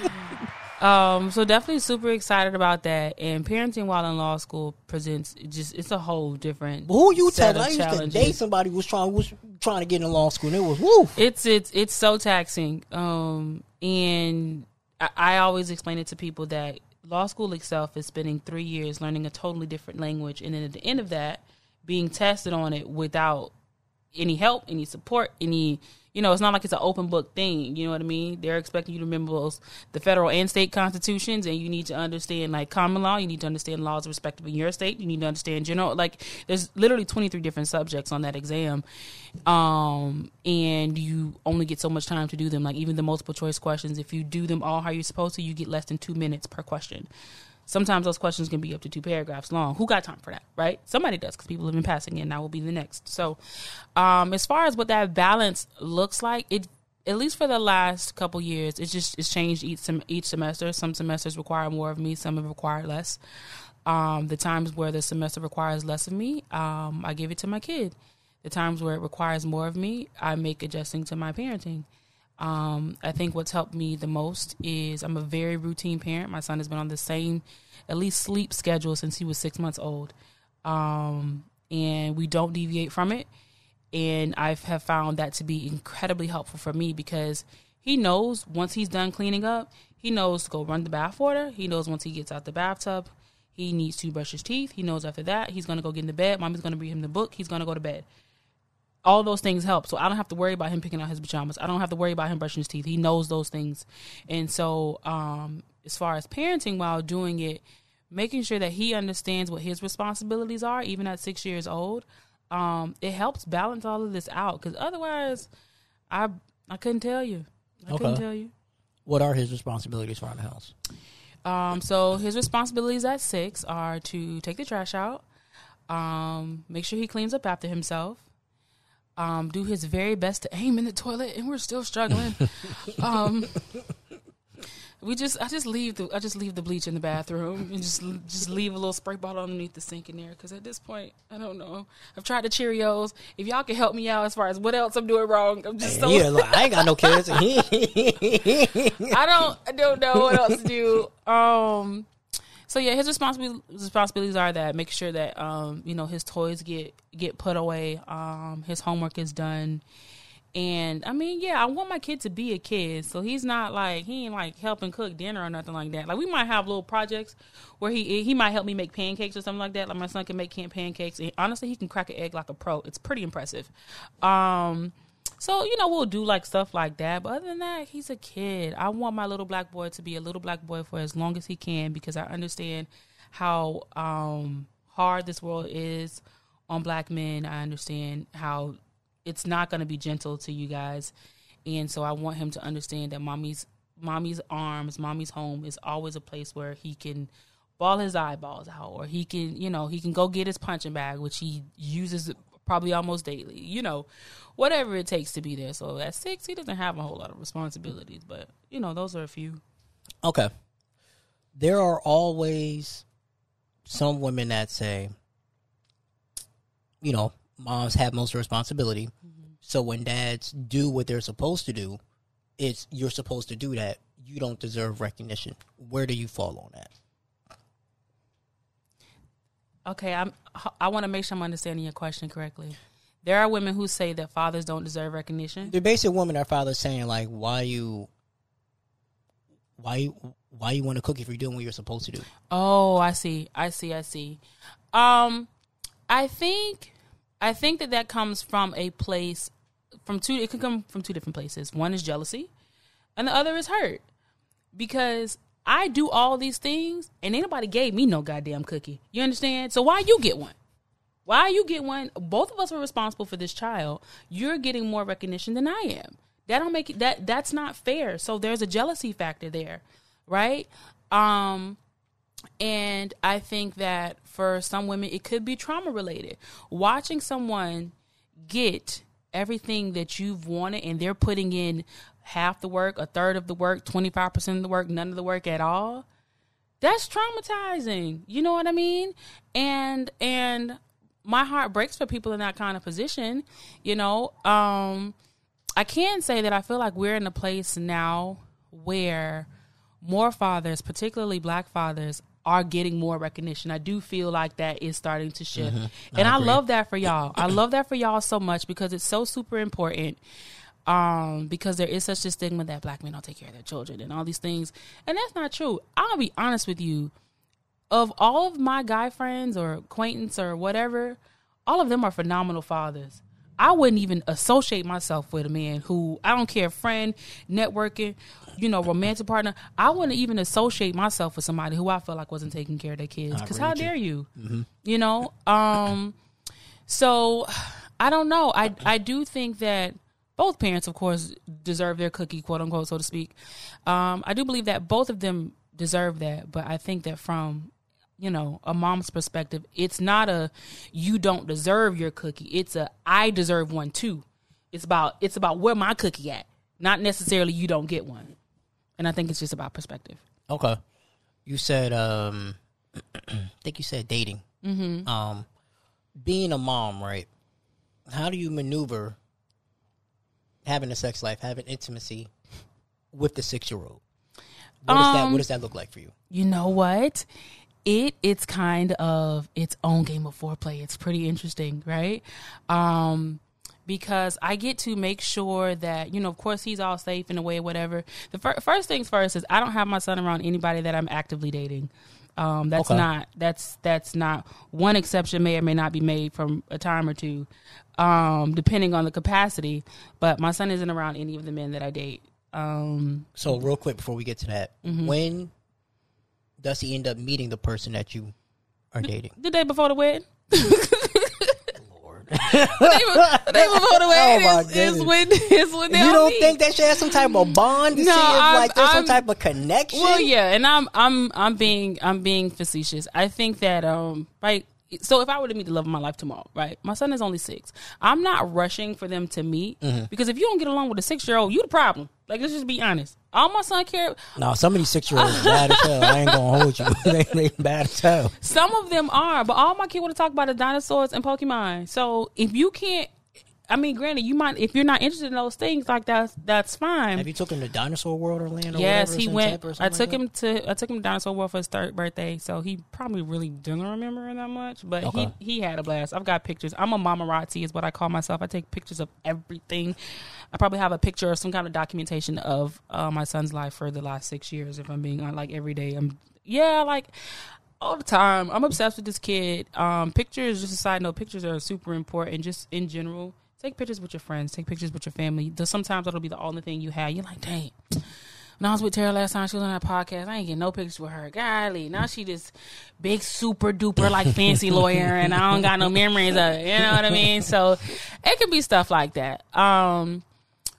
Um, so definitely super excited about that. And parenting while in law school presents just it's a whole different. Who you telling? I used to date somebody who was trying was trying to get in law school. and It was woo. It's it's it's so taxing. Um, and I, I always explain it to people that law school itself is spending three years learning a totally different language, and then at the end of that, being tested on it without any help, any support, any you know, it's not like it's an open book thing. You know what I mean? They're expecting you to remember those, the federal and state constitutions, and you need to understand like common law. You need to understand laws respective in your state. You need to understand general. Like, there's literally 23 different subjects on that exam, um, and you only get so much time to do them. Like even the multiple choice questions, if you do them all how you're supposed to, you get less than two minutes per question. Sometimes those questions can be up to two paragraphs long. Who got time for that, right? Somebody does because people have been passing it, and I will be the next. So, um, as far as what that balance looks like, it at least for the last couple years, it's just it's changed each sem- each semester. Some semesters require more of me, some have required less. Um, the times where the semester requires less of me, um, I give it to my kid. The times where it requires more of me, I make adjusting to my parenting. Um, I think what's helped me the most is I'm a very routine parent. My son has been on the same, at least sleep schedule since he was six months old, um, and we don't deviate from it. And I have found that to be incredibly helpful for me because he knows once he's done cleaning up, he knows to go run the bath water. He knows once he gets out the bathtub, he needs to brush his teeth. He knows after that he's gonna go get in the bed. Mommy's gonna read him the book. He's gonna go to bed all those things help. So I don't have to worry about him picking out his pajamas. I don't have to worry about him brushing his teeth. He knows those things. And so, um, as far as parenting while doing it, making sure that he understands what his responsibilities are, even at six years old, um, it helps balance all of this out. Because otherwise, I I couldn't tell you. I couldn't tell you. What are his responsibilities around the house? Um, so his responsibilities at six are to take the trash out, um, make sure he cleans up after himself, um, do his very best to aim in the toilet, and we're still struggling. [LAUGHS] um, we just, I just leave the, I just leave the bleach in the bathroom and just, just leave a little spray bottle underneath the sink in there. Because at this point, I don't know. I've tried the Cheerios. If y'all can help me out as far as what else I'm doing wrong, I'm just so. yeah, look, I ain't got no kids. [LAUGHS] I don't I don't know what else to do. Um so yeah, his responsibilities responsibilities are that make sure that um, you know, his toys get get put away, um, his homework is done. And I mean, yeah, I want my kid to be a kid. So he's not like he ain't like helping cook dinner or nothing like that. Like we might have little projects where he he might help me make pancakes or something like that. Like my son can make can pancakes. And honestly, he can crack an egg like a pro. It's pretty impressive. Um so, you know, we'll do like stuff like that. But other than that, he's a kid. I want my little black boy to be a little black boy for as long as he can because I understand how um, hard this world is on black men. I understand how it's not going to be gentle to you guys, and so I want him to understand that mommy's mommy's arms, mommy's home is always a place where he can ball his eyeballs out, or he can, you know, he can go get his punching bag, which he uses probably almost daily. You know, whatever it takes to be there. So at six, he doesn't have a whole lot of responsibilities, but you know, those are a few. Okay. There are always some women that say, you know, moms have most responsibility. Mm-hmm. So when dads do what they're supposed to do, it's you're supposed to do that. You don't deserve recognition. Where do you fall on that? Okay, I'm. I want to make sure I'm understanding your question correctly. There are women who say that fathers don't deserve recognition. The basic woman, our father's saying like, why you, why you, why you want to cook if you're doing what you're supposed to do? Oh, I see. I see. I see. Um, I think, I think that that comes from a place, from two. It can come from two different places. One is jealousy, and the other is hurt, because I do all these things, and anybody gave me no goddamn cookie. You understand? So why you get one? Why you get one? Both of us are responsible for this child. You're getting more recognition than I am. That don't make it that that's not fair. So there's a jealousy factor there, right? Um and I think that for some women it could be trauma related. Watching someone get everything that you've wanted and they're putting in half the work, a third of the work, 25% of the work, none of the work at all. That's traumatizing. You know what I mean? And and my heart breaks for people in that kind of position, you know. Um I can say that I feel like we're in a place now where more fathers, particularly black fathers, are getting more recognition. I do feel like that is starting to shift. and I, agree. love that for y'all. I love that for y'all so much because it's so super important. Um, because there is such a stigma that black men don't take care of their children and all these things. And that's not true. I'll be honest with you. Of all of my guy friends or acquaintance or whatever, all of them are phenomenal fathers. I wouldn't even associate myself with a man who I don't care, friend, networking, you know, romantic partner. I wouldn't even associate myself with somebody who I felt like wasn't taking care of their kids. Because how with you. dare you? You know. Um. So, I don't know. I I do think that both parents, of course, deserve their cookie, quote unquote, so to speak. Um. I do believe that both of them deserve that, but I think that from you know a mom's perspective it's not a you don't deserve your cookie it's a i deserve one too it's about it's about where my cookie at not necessarily you don't get one and i think it's just about perspective Okay. You said, um, [CLEARS THROAT] I think you said dating. Mm-hmm. Um, being a mom, right? How do you maneuver having a sex life, having intimacy with the six year old? What does that Um, What does that look like for you? you know what it it's kind of its own game of foreplay it's pretty interesting right um because I get to make sure that you know, of course, he's all safe in a way, whatever. The fir- first things first is I don't have my son around anybody that I'm actively dating. Um, that's Okay. not that's that's not one exception may or may not be made from a time or two, um, depending on the capacity. But my son isn't around any of the men that I date. Um, So, real quick before we get to that, Mm-hmm. when does he end up meeting the person that you are dating? the day before the wedding. [LAUGHS] Lord, the day, the day before the [LAUGHS] wedding Oh, is, is when is when they you don't meet. think that should have some type of bond to No, see if I'm- like there's some I'm- type of connection? Well, yeah, and I'm I'm I'm being I'm being facetious. I think that um like so if I were to meet the love of my life tomorrow, right? My son is only six. I'm not rushing for them to meet Mm-hmm. because if you don't get along with a six year old, you the problem. Like let's just be honest. All my son care No, some of these six year olds bad as hell. I ain't gonna hold you. [LAUGHS] they, they bad as hell. some of them are, but all my kid want to talk about is dinosaurs and Pokemon. So if you can't I mean, granted, you might if you're not interested in those things, like that's that's fine. Have you took him to Dinosaur World or Land or Yes, he went. I took like him to I took him to Dinosaur World for his third birthday, so he probably really didn't remember that much. But Okay. he he had a blast. I've got pictures. I'm a mamarazzi, is what I call myself. I take pictures of everything. I probably have a picture or some kind of documentation of uh, my son's life for the last six years. If I'm being on, like every day, I'm yeah, like all the time. I'm obsessed with this kid. Um, pictures, just a side note, pictures are super important. Just in general, take pictures with your friends. Take pictures with your family. Sometimes that'll be the only thing you have. You're like, dang. when I was with Terra last time, she was on that podcast. I ain't getting no pictures with her. Golly, now she just big super duper like fancy [LAUGHS] lawyer, and I don't got no memories of it. You know what I mean? So it could be stuff like that. Um,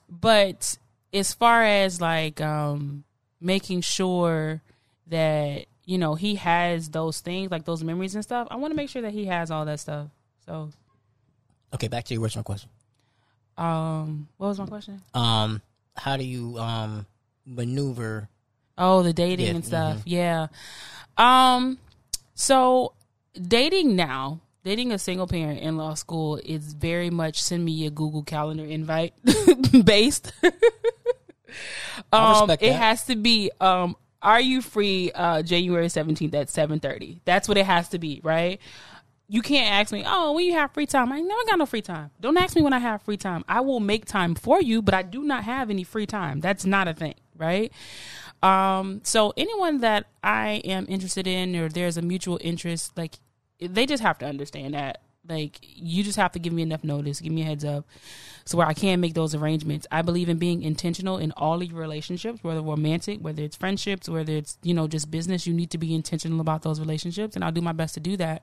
but as far as like um making sure that you know he has those things like those memories and stuff, I want to make sure that he has all that stuff. So, Okay, back to your original question. um, what was my question? Um, how do you um maneuver? Oh, the dating Yeah, and stuff. Yeah. Um so dating now, dating a single parent in law school is very much send me a Google Calendar invite [LAUGHS] based. [LAUGHS] Um it has to be um are you free uh January 17th at 7:30? That's what it has to be, right? You can't ask me, "Oh, when you have free time?" I never got no free time. Don't ask me when I have free time. I will make time for you, but I do not have any free time. That's not a thing, right? Um, so anyone that I am interested in or there's a mutual interest, like they just have to understand that. Like you just have to give me enough notice, give me a heads up, so where I can make those arrangements. I believe in being intentional in all of your relationships, whether romantic, whether it's friendships, whether it's you know just business. You need to be intentional about those relationships, and I'll do my best to do that.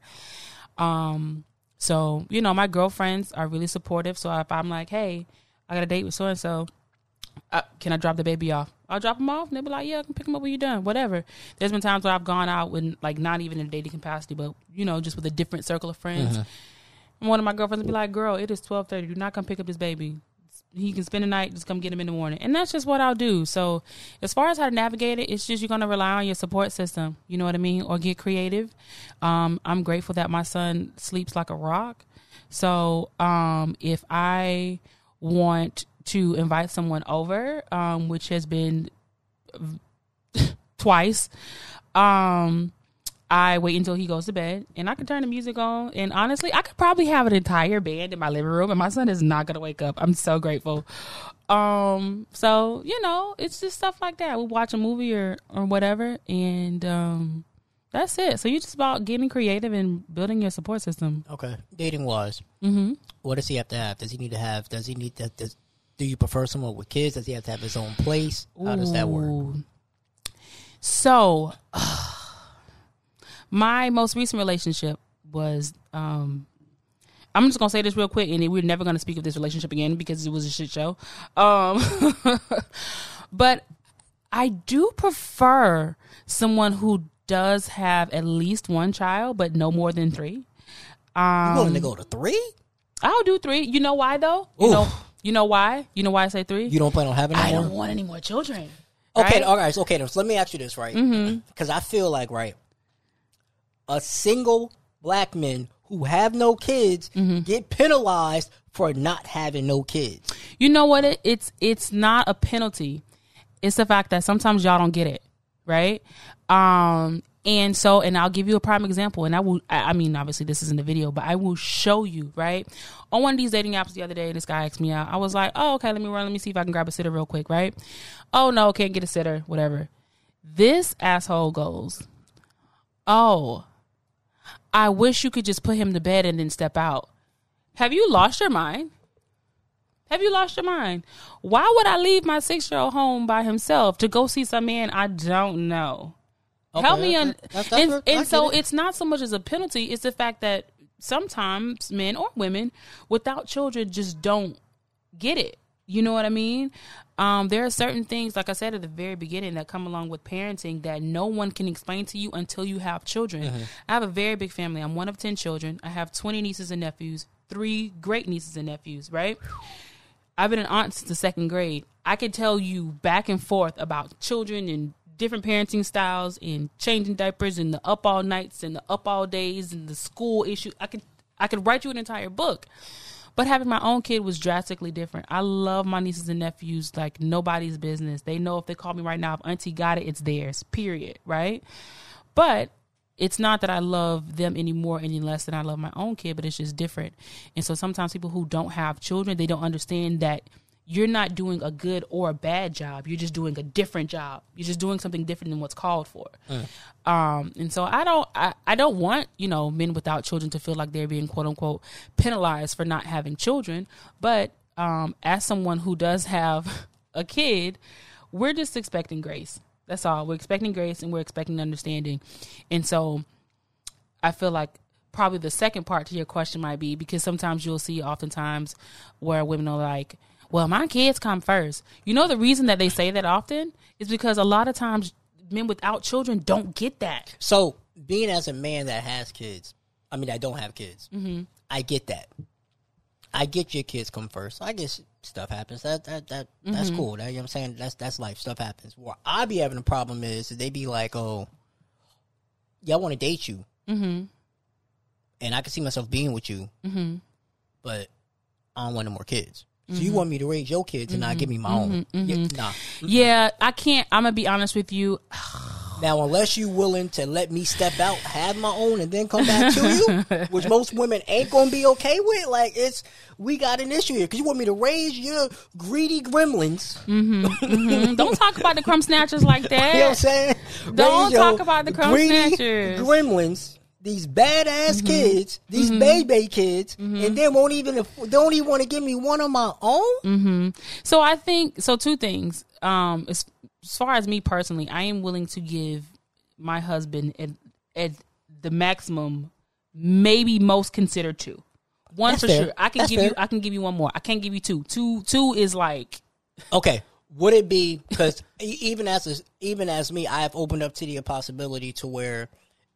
Um, so you know, my girlfriends are really supportive. So if I'm like, hey, I got a date with so and so, can I drop the baby off? I'll drop them off, and they'll be like, "Yeah, I can pick them up when you're done." Whatever. There's been times where I've gone out with like not even in a dating capacity, but you know, just with a different circle of friends. And one of my girlfriends will be like, "Girl, it is twelve thirty. Do not come pick up this baby. He can spend the night. Just come get him in the morning." And that's just what I'll do. So, as far as how to navigate it, it's just you're gonna rely on your support system. You know what I mean, or get creative. Um, I'm grateful that my son sleeps like a rock. So, um, if I want to invite someone over, um, which has been [LAUGHS] twice, um, I wait until he goes to bed and I can turn the music on. And honestly, I could probably have an entire band in my living room and my son is not going to wake up. I'm so grateful. Um, so, you know, it's just stuff like that. We watch a movie or, or whatever. And, um, that's it. So you just about getting creative and building your support system. Okay, dating wise, Mm-hmm. what does he have to have? Does he need to have? Does he need to? Does, do you prefer someone with kids? Does he have to have his own place? How does that work? So, [SIGHS] my most recent relationship was. um I'm just gonna say this real quick, and we're never gonna speak of this relationship again because it was a shit show. Um, [LAUGHS] but I do prefer someone who does have at least one child, but no more than three. Um, You willing to go to three? I'll do three. You know why though? You Oof. know, you know why? You know why I say three? You don't plan on having I any don't want any more children. Okay, right? all right, okay. So let me ask you this, right? Mm-hmm. Because I feel like right, a single black men who have no kids Mm-hmm. get penalized for not having no kids. You know what? It, it's it's not a penalty. It's the fact that sometimes y'all don't get it, right? Um, and so, and I'll give you a prime example. And I will, I I mean, obviously this isn't a video, but I will show you, right? On one of these dating apps the other day, this guy asked me out. I was like, oh, okay, let me run, let me see if I can grab a sitter real quick, right? Oh no, can't get a sitter, whatever. This asshole goes, oh, I wish you could just put him to bed and then step out. Have you lost your mind? Have you lost your mind? Why would I leave my six year old home by himself to go see some man I don't know? Help me Okay, on. that's- that's and. And so it. it's not so much as a penalty, it's the fact that sometimes men or women without children just don't get it. You know what I mean? Um, there are certain things, like I said at the very beginning, that come along with parenting that no one can explain to you until you have children. Mm-hmm. I have a very big family. I'm one of 10 children. I have 20 nieces and nephews, three great nieces and nephews, right? I've been an aunt since the second grade. I could tell you back and forth about children and different parenting styles and changing diapers and the up all nights and the up all days and the school issue. I could I could write you an entire book. But having my own kid was drastically different. I love my nieces and nephews like nobody's business. They know if they call me right now, if auntie got it, it's theirs. Period. Right? But it's not that I love them any more any less than I love my own kid, but it's just different. And so sometimes people who don't have children, they don't understand that you're not doing a good or a bad job. You're just doing a different job. You're just doing something different than what's called for. Um, and so I don't, I, I don't want you know men without children to feel like they're being quote unquote penalized for not having children. But um, as someone who does have [LAUGHS] a kid, we're just expecting grace. That's all. We're expecting grace and we're expecting understanding. And so I feel like probably the second part to your question might be because sometimes you'll see oftentimes where women are like, well, my kids come first. You know, the reason that they say that often is because a lot of times men without children don't get that. So, being as a man that has kids, I mean, I don't have kids. Mm-hmm. I get that. I get your kids come first. I guess stuff happens. That that that that's Mm-hmm. cool. That, you know what I'm saying? That's that's life. Stuff happens. Where I be having a problem is they be like, oh, yeah, I want to date you, Mm-hmm. and I can see myself being with you, Mm-hmm. but I don't want no more kids. So you want me to raise your kids and not give me my own? Mm-hmm. Yeah, nah. Yeah, I can't. I'm gonna be honest with you. [SIGHS] Now, unless you willing to let me step out, have my own, and then come back to you, [LAUGHS] which most women ain't gonna be okay with, like it's we got an issue here because you want me to raise your greedy gremlins. Mhm. [LAUGHS] Don't talk about the crumb snatchers like that. You know what I'm saying? Don't Raise talk about the crumb greedy snatchers. gremlins. These badass Mm-hmm. kids, these baby kids, and they won't even they don't even want to give me one of my own. Mm-hmm. So I think so. Two things. Um, as, as far as me personally, I am willing to give my husband at, at the maximum, maybe most considered two. One That's for fair. sure. I can That's give you. I can give you one more. I can't give you two. Two. Two is like Okay, would it be because [LAUGHS] even as a, even as me, I have opened up to the possibility to where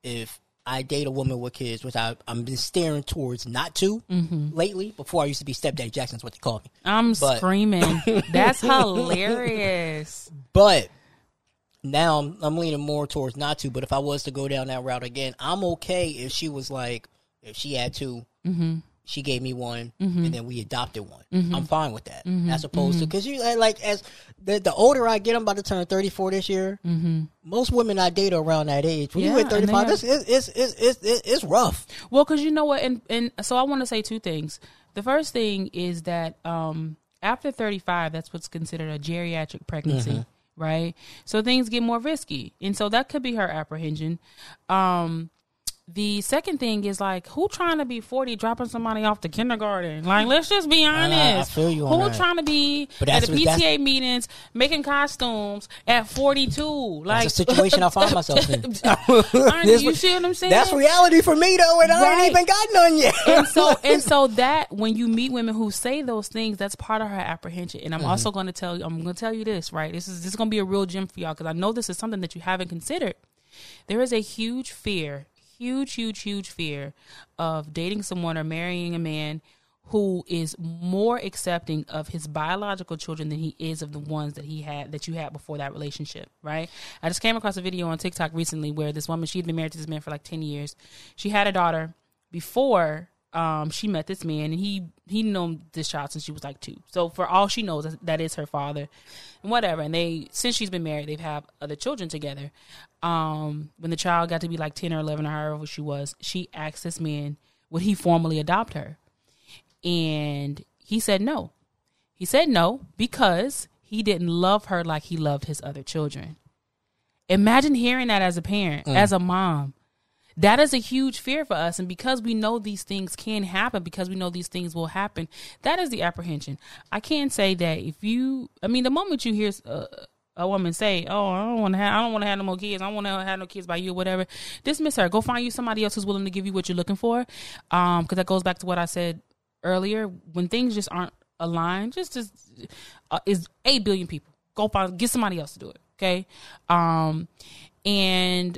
if I date a woman with kids, which I I'm been staring towards not to Mm-hmm. lately. Before I used to be stepdaddy Jackson's what they call me, I'm But- screaming. [LAUGHS] That's hilarious. but now I'm, I'm leaning more towards not to. But if I was to go down that route again, I'm okay if she was like if she had to. Mm-hmm. She gave me one, mm-hmm. and then we adopted one. Mm-hmm. I'm fine with that, mm-hmm. as opposed to because you uh, like as the the older I get, I'm about to turn 34 this year. Most women I date are around that age. When Yeah, you hit and 35, are- it's, it's, it's, it's, it's, it's rough. Well, because you know what, and and so I want to say two things. The first thing is that um, after 35, that's what's considered a geriatric pregnancy, right? So things get more risky, and so that could be her apprehension. Um, the second thing is like who trying to be 40 dropping somebody off to kindergarten like let's just be honest feel you on who that. trying to be at the pta meetings making costumes at 42 like That's the situation I find myself in. [LAUGHS] Aren't you see what i'm saying That's reality for me though, and I Right. ain't even got none yet. and so [LAUGHS] and so that when you meet women who say those things, that's part of her apprehension. And I'm Mm-hmm. also going to tell you, I'm going to tell you this, right? This is this is going to be a real gem for y'all because I know this is something that you haven't considered. There is a huge fear, huge, huge, huge fear of dating someone or marrying a man who is more accepting of his biological children than he is of the ones that he had that you had before that relationship, right? I just came across a video on TikTok recently where this woman she'd been married to this man for like 10 years. She had a daughter before um, she met this man, and he he known this child since she was like two. So for all she knows, that is her father, and whatever. And they since she's been married, they've had other children together. Um, when the child got to be like ten or eleven or however she was, she asked this man would he formally adopt her, and he said no. He said no because he didn't love her like he loved his other children. Imagine hearing that as a parent, as a mom that is a huge fear for us. And because we know these things can happen because we know these things will happen that is the apprehension. I can say that if you i mean the moment you hear uh, a woman say oh i don't want to have i don't want to have no more kids. I don't want to have no kids by you or whatever dismiss her. Go find you somebody else who's willing to give you what you're looking for. Um because that goes back to what i said earlier. When things just aren't aligned just just uh, is 8 billion people. Go find get somebody else to do it okay? Um and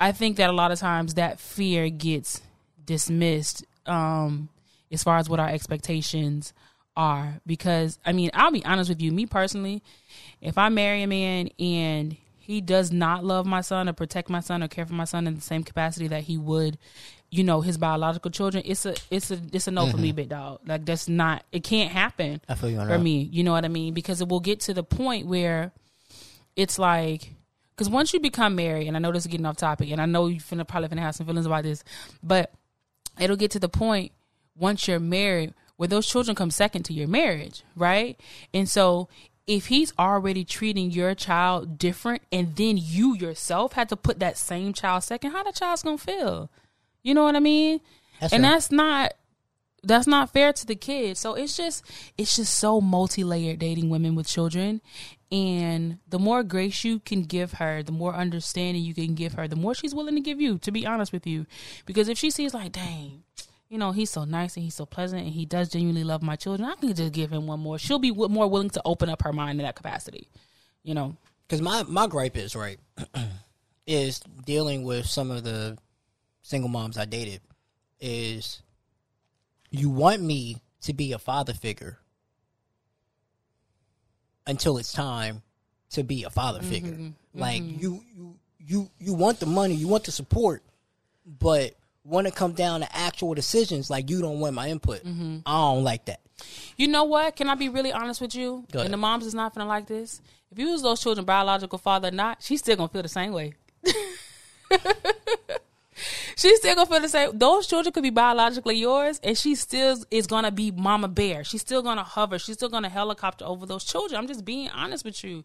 I think that a lot of times that fear gets dismissed um, as far as what our expectations are. Because, I mean, I'll be honest with you, me personally, if I marry a man and he does not love my son or protect my son or care for my son in the same capacity that he would, you know, his biological children, it's a it's a it's a no for me, big dog. Like that's not it can't happen I feel you for that. me. You know what I mean? Because it will get to the point where it's like because once you become married, and I know this is getting off topic, and I know you're finna probably finna have some feelings about this, but it'll get to the point once you're married where those children come second to your marriage, right? And so if he's already treating your child different, and then you yourself had to put that same child second, how the child's gonna feel? You know what I mean? That's and fair. that's not that's not fair to the kid. So it's just it's just so multi-layered dating women with children. And the more grace you can give her, the more understanding you can give her, the more she's willing to give you, to be honest with you. Because if she sees like, dang, you know, he's so nice and he's so pleasant and he does genuinely love my children, I can just give him one more. She'll be more willing to open up her mind in that capacity. You know, Because my my gripe is right [CLEARS THROAT] is dealing with some of the single moms I dated is you want me to be a father figure until it's time to be a father mm-hmm. figure. Mm-hmm. Like you you you you want the money, you want the support, but when it comes down to actual decisions, like you don't want my input. Mm-hmm. I don't like that. You know what? Can I be really honest with you? And the moms is not gonna like this. If you was those children biological father or not, she's still gonna feel the same way. [LAUGHS] she's still gonna feel the same. Those children could be biologically yours, and she still is gonna be mama bear. She's still gonna hover. She's still gonna helicopter over those children. I'm just being honest with you.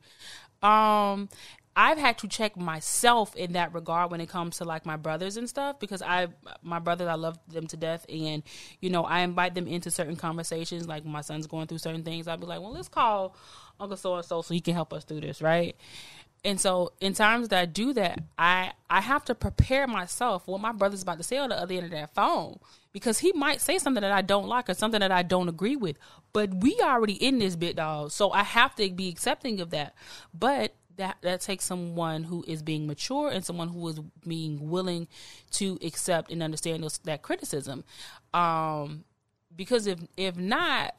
Um, I've had to check myself in that regard when it comes to like my brothers and stuff because I my brothers I love them to death and you know I invite them into certain conversations like my son's going through certain things I'll be like well let's call Uncle so and so so he can help us through this right and so in times that I do that I I have to prepare myself what my brother's about to say on the other end of that phone. Because he might say something that I don't like or something that I don't agree with. But we already in this bit dog so I have to be accepting of that. But that that takes someone who is being mature and someone who is being willing to accept and understand those, that criticism. Um because if if not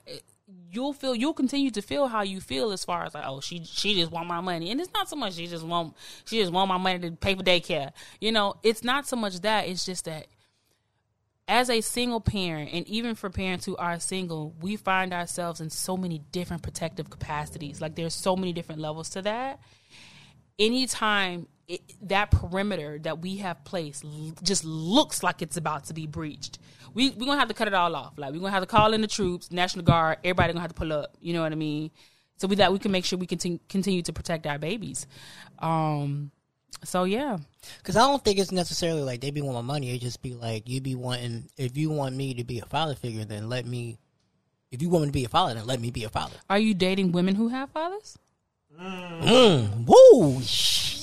you'll feel you'll continue to feel how you feel as far as like oh she she just want my money. And it's not so much she just want she just want my money to pay for daycare. You know it's not so much that it's just that as a single parent and even for parents who are single we find ourselves in so many different protective capacities. Like there's so many different levels to that. Anytime it, that perimeter that we have placed just looks like it's about to be breached, we we're gonna have to cut it all off. Like we're gonna have to call in the troops, National Guard, everybody gonna have to pull up. You know what I mean? So we that we can make sure we continue continue to protect our babies. Um, so yeah, Because I don't think it's necessarily like they be wanting my money. It just be like you be wanting. If you want me to be a father figure, then let me. If you want me to be a father, then let me be a father. are you dating women who have fathers? Mm, woo!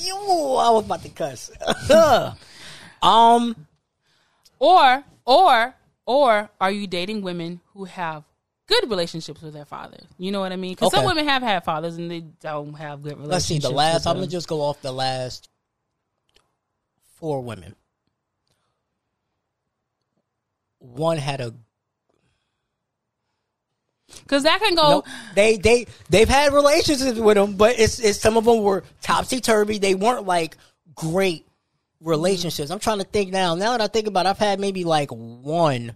Shoo, I was about to cuss. [LAUGHS] um, Or or or are you dating women who have good relationships with their father? You know what I mean? Because some women have had fathers and they don't have good relationships. let's see. The last. I'm gonna just go off the last four women. One had a Because that can go. no. They they they've had relationships with them, but it's it's some of them were topsy turvy. They weren't like great relationships. Mm-hmm. I'm trying to think now. Now that I think about, it, I've had maybe like one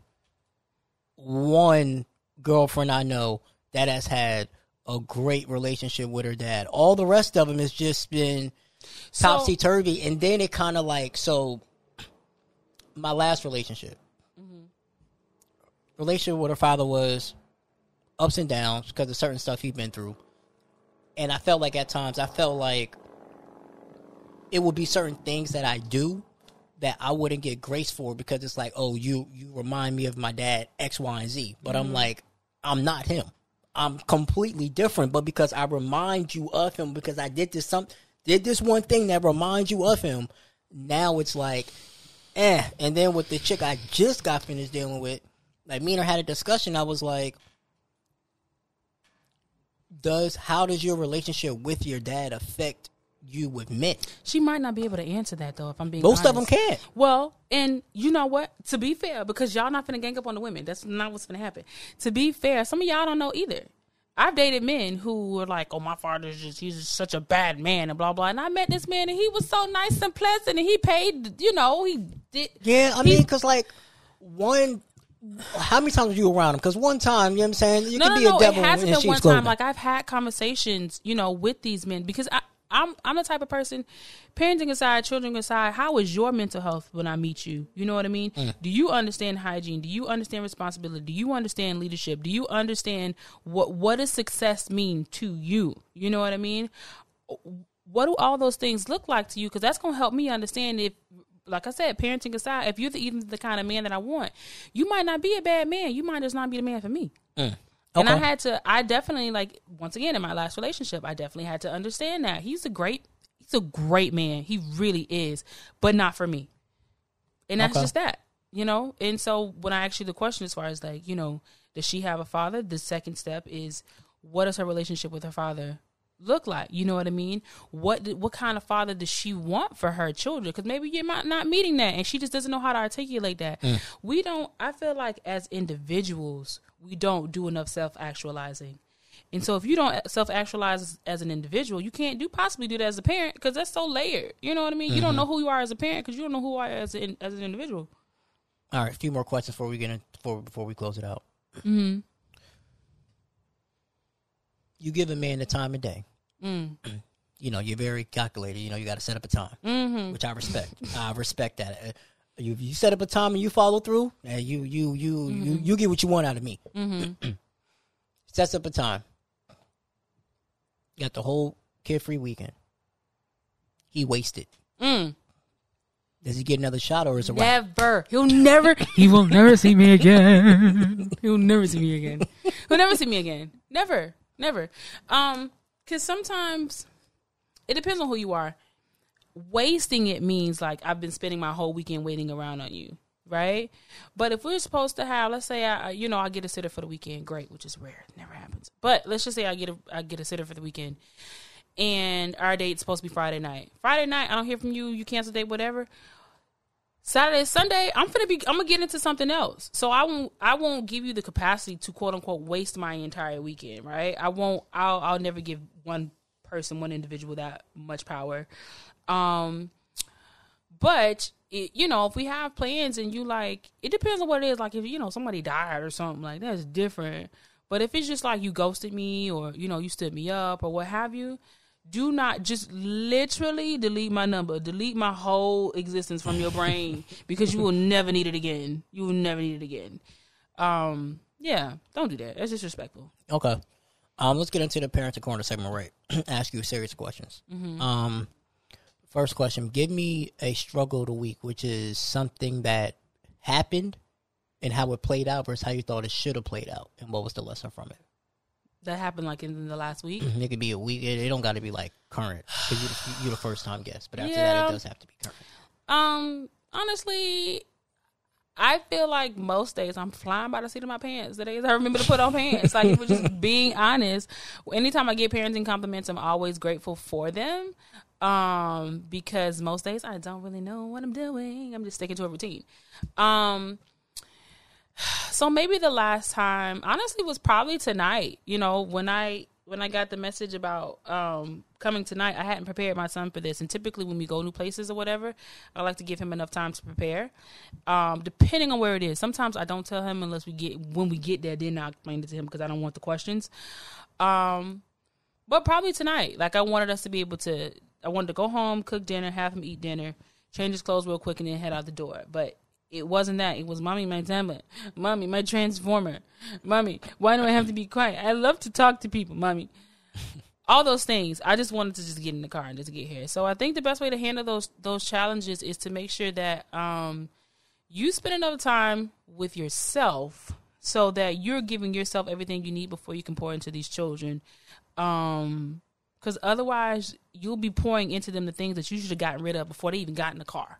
one girlfriend I know that has had a great relationship with her dad. All the rest of them has just been So- topsy turvy, and then it kind of like so. My last relationship, mm-hmm. relationship with her father was ups and downs because of certain stuff he'd been through, and I felt like at times I felt like it would be certain things that I do that I wouldn't get grace for because it's like, oh, you you remind me of my dad X, Y, and Z, but I'm like, I'm not him. I'm completely different, but because I remind you of him, because I did this some did this one thing that reminds you of him, now it's like, eh. And then with the chick I just got finished dealing with, like me and her had a discussion. I was like, does how does your relationship with your dad affect you with men? She might not be able to answer that though. If I'm being Most of them can't. Well, and you know what? To be fair, because y'all not finna gang up on the women. That's not what's gonna happen. To be fair, some of y'all don't know either. I've dated men who were like, "Oh, my father's just he's just such a bad man," and blah blah. And I met this man, and he was so nice and pleasant, and he paid. You know, he did. Yeah, I mean, because like one, how many times were you around him? Because one time, you know what I'm saying, you no, can no, be no. a devil it hasn't been one clothing. time. Like I've had conversations, you know, with these men because I, I'm I'm the type of person, parenting aside, children aside. How is your mental health when I meet you? You know what I mean? Mm. Do you understand hygiene? Do you understand responsibility? Do you understand leadership? Do you understand what what does success mean to you? You know what I mean? What do all those things look like to you? Because that's gonna help me understand if like I said, parenting aside, if you're the, even the kind of man that I want, you might not be a bad man. You might just not be the man for me. Mm. And I had to, I definitely like once again in my last relationship, I definitely had to understand that he's a great, he's a great man. He really is, but not for me. And that's Okay. just that, you know. And so when I ask you the question, as far as like, you know, does she have a father? The second step is, what is her relationship with her father look like? You know what I mean? What did- what kind of father does she want for her children? Because maybe you're not not meeting that, and she just doesn't know how to articulate that. We don't. I feel like as individuals, we don't do enough self actualizing. And so, if you don't self actualize as an individual, you can't do possibly do that as a parent because that's so layered. You know what I mean? You don't know who you are as a parent because you don't know who you are as an as an individual. All right, a few more questions before we get in, before before we close it out. Mm-hmm. You give a man the time of day. Mm. [CLEARS THROAT] You know, you're very calculated. You know, you got to set up a time, mm-hmm. which I respect. [LAUGHS] I respect that. Uh, You you set up a time and you follow through, and you you you you you get what you want out of me. [CLEARS THROAT] Sets up a time. Got the whole kid free weekend. He wasted. Mm. Does he get another shot or is it wrap? Never. He'll never. [LAUGHS] He will never see me again. [LAUGHS] He'll never see me again. He'll never see me again. Never. Never. Um, because sometimes it depends on who you are. Wasting it means like I've been spending my whole weekend waiting around on you, right? But if we're supposed to have, let's say I, you know, I get a sitter for the weekend, great, which is rare, never happens. But let's just say I get a, I get a sitter for the weekend, and our date's supposed to be Friday night. Friday night, I don't hear from you. You cancel date, whatever. Saturday, Sunday, I'm gonna be I'm gonna get into something else. So I won't I won't give you the capacity to quote unquote waste my entire weekend, right? I won't I'll I'll never give one person, one individual that much power. Um but it, you know, if we have plans and you like, it depends on what it is. Like if you know somebody died or something like that's different. But if it's just like you ghosted me or you know you stood me up or what have you, do not just literally delete my number, delete my whole existence from your brain [LAUGHS] because you will never need it again. You will never need it again. Um, yeah, don't do that. That's disrespectful. Okay. Um, let's get into the parenting corner segment. Right, [CLEARS THROAT] ask you serious questions. Um, first question: Give me a struggle of the week, which is something that happened and how it played out versus how you thought it should have played out, and what was the lesson from it. That happened like in the last week. It could be a week. It, it don't got to be like current because you're, the- you're the first time guest, but after that, it does have to be current. Um, honestly, I feel like most days I'm flying by the seat of my pants. The days I remember to put on pants. Like, if we're just [LAUGHS] being honest. Anytime I get parenting compliments, I'm always grateful for them. Um, because most days I don't really know what I'm doing. I'm just sticking to a routine. Um, so maybe the last time, honestly, was probably tonight. You know, when I when I got the message about um, coming tonight, I hadn't prepared my son for this. And typically, when we go new places or whatever, I like to give him enough time to prepare. Um, depending on where it is, sometimes I don't tell him unless we get when we get there. Then I explain it to him because I don't want the questions. Um, but probably tonight. Like I wanted us to be able to. I wanted to go home, cook dinner, have him eat dinner, change his clothes real quick, and then head out the door. But it wasn't that. It was mommy, my tablet, mommy, my transformer, mommy. Why do I have to be quiet? I love to talk to people, mommy. [LAUGHS] All those things. I just wanted to just get in the car and just get here. So I think the best way to handle those those challenges is to make sure that um, you spend enough time with yourself so that you're giving yourself everything you need before you can pour into these children. Um, because otherwise you'll be pouring into them the things that you should have gotten rid of before they even got in the car.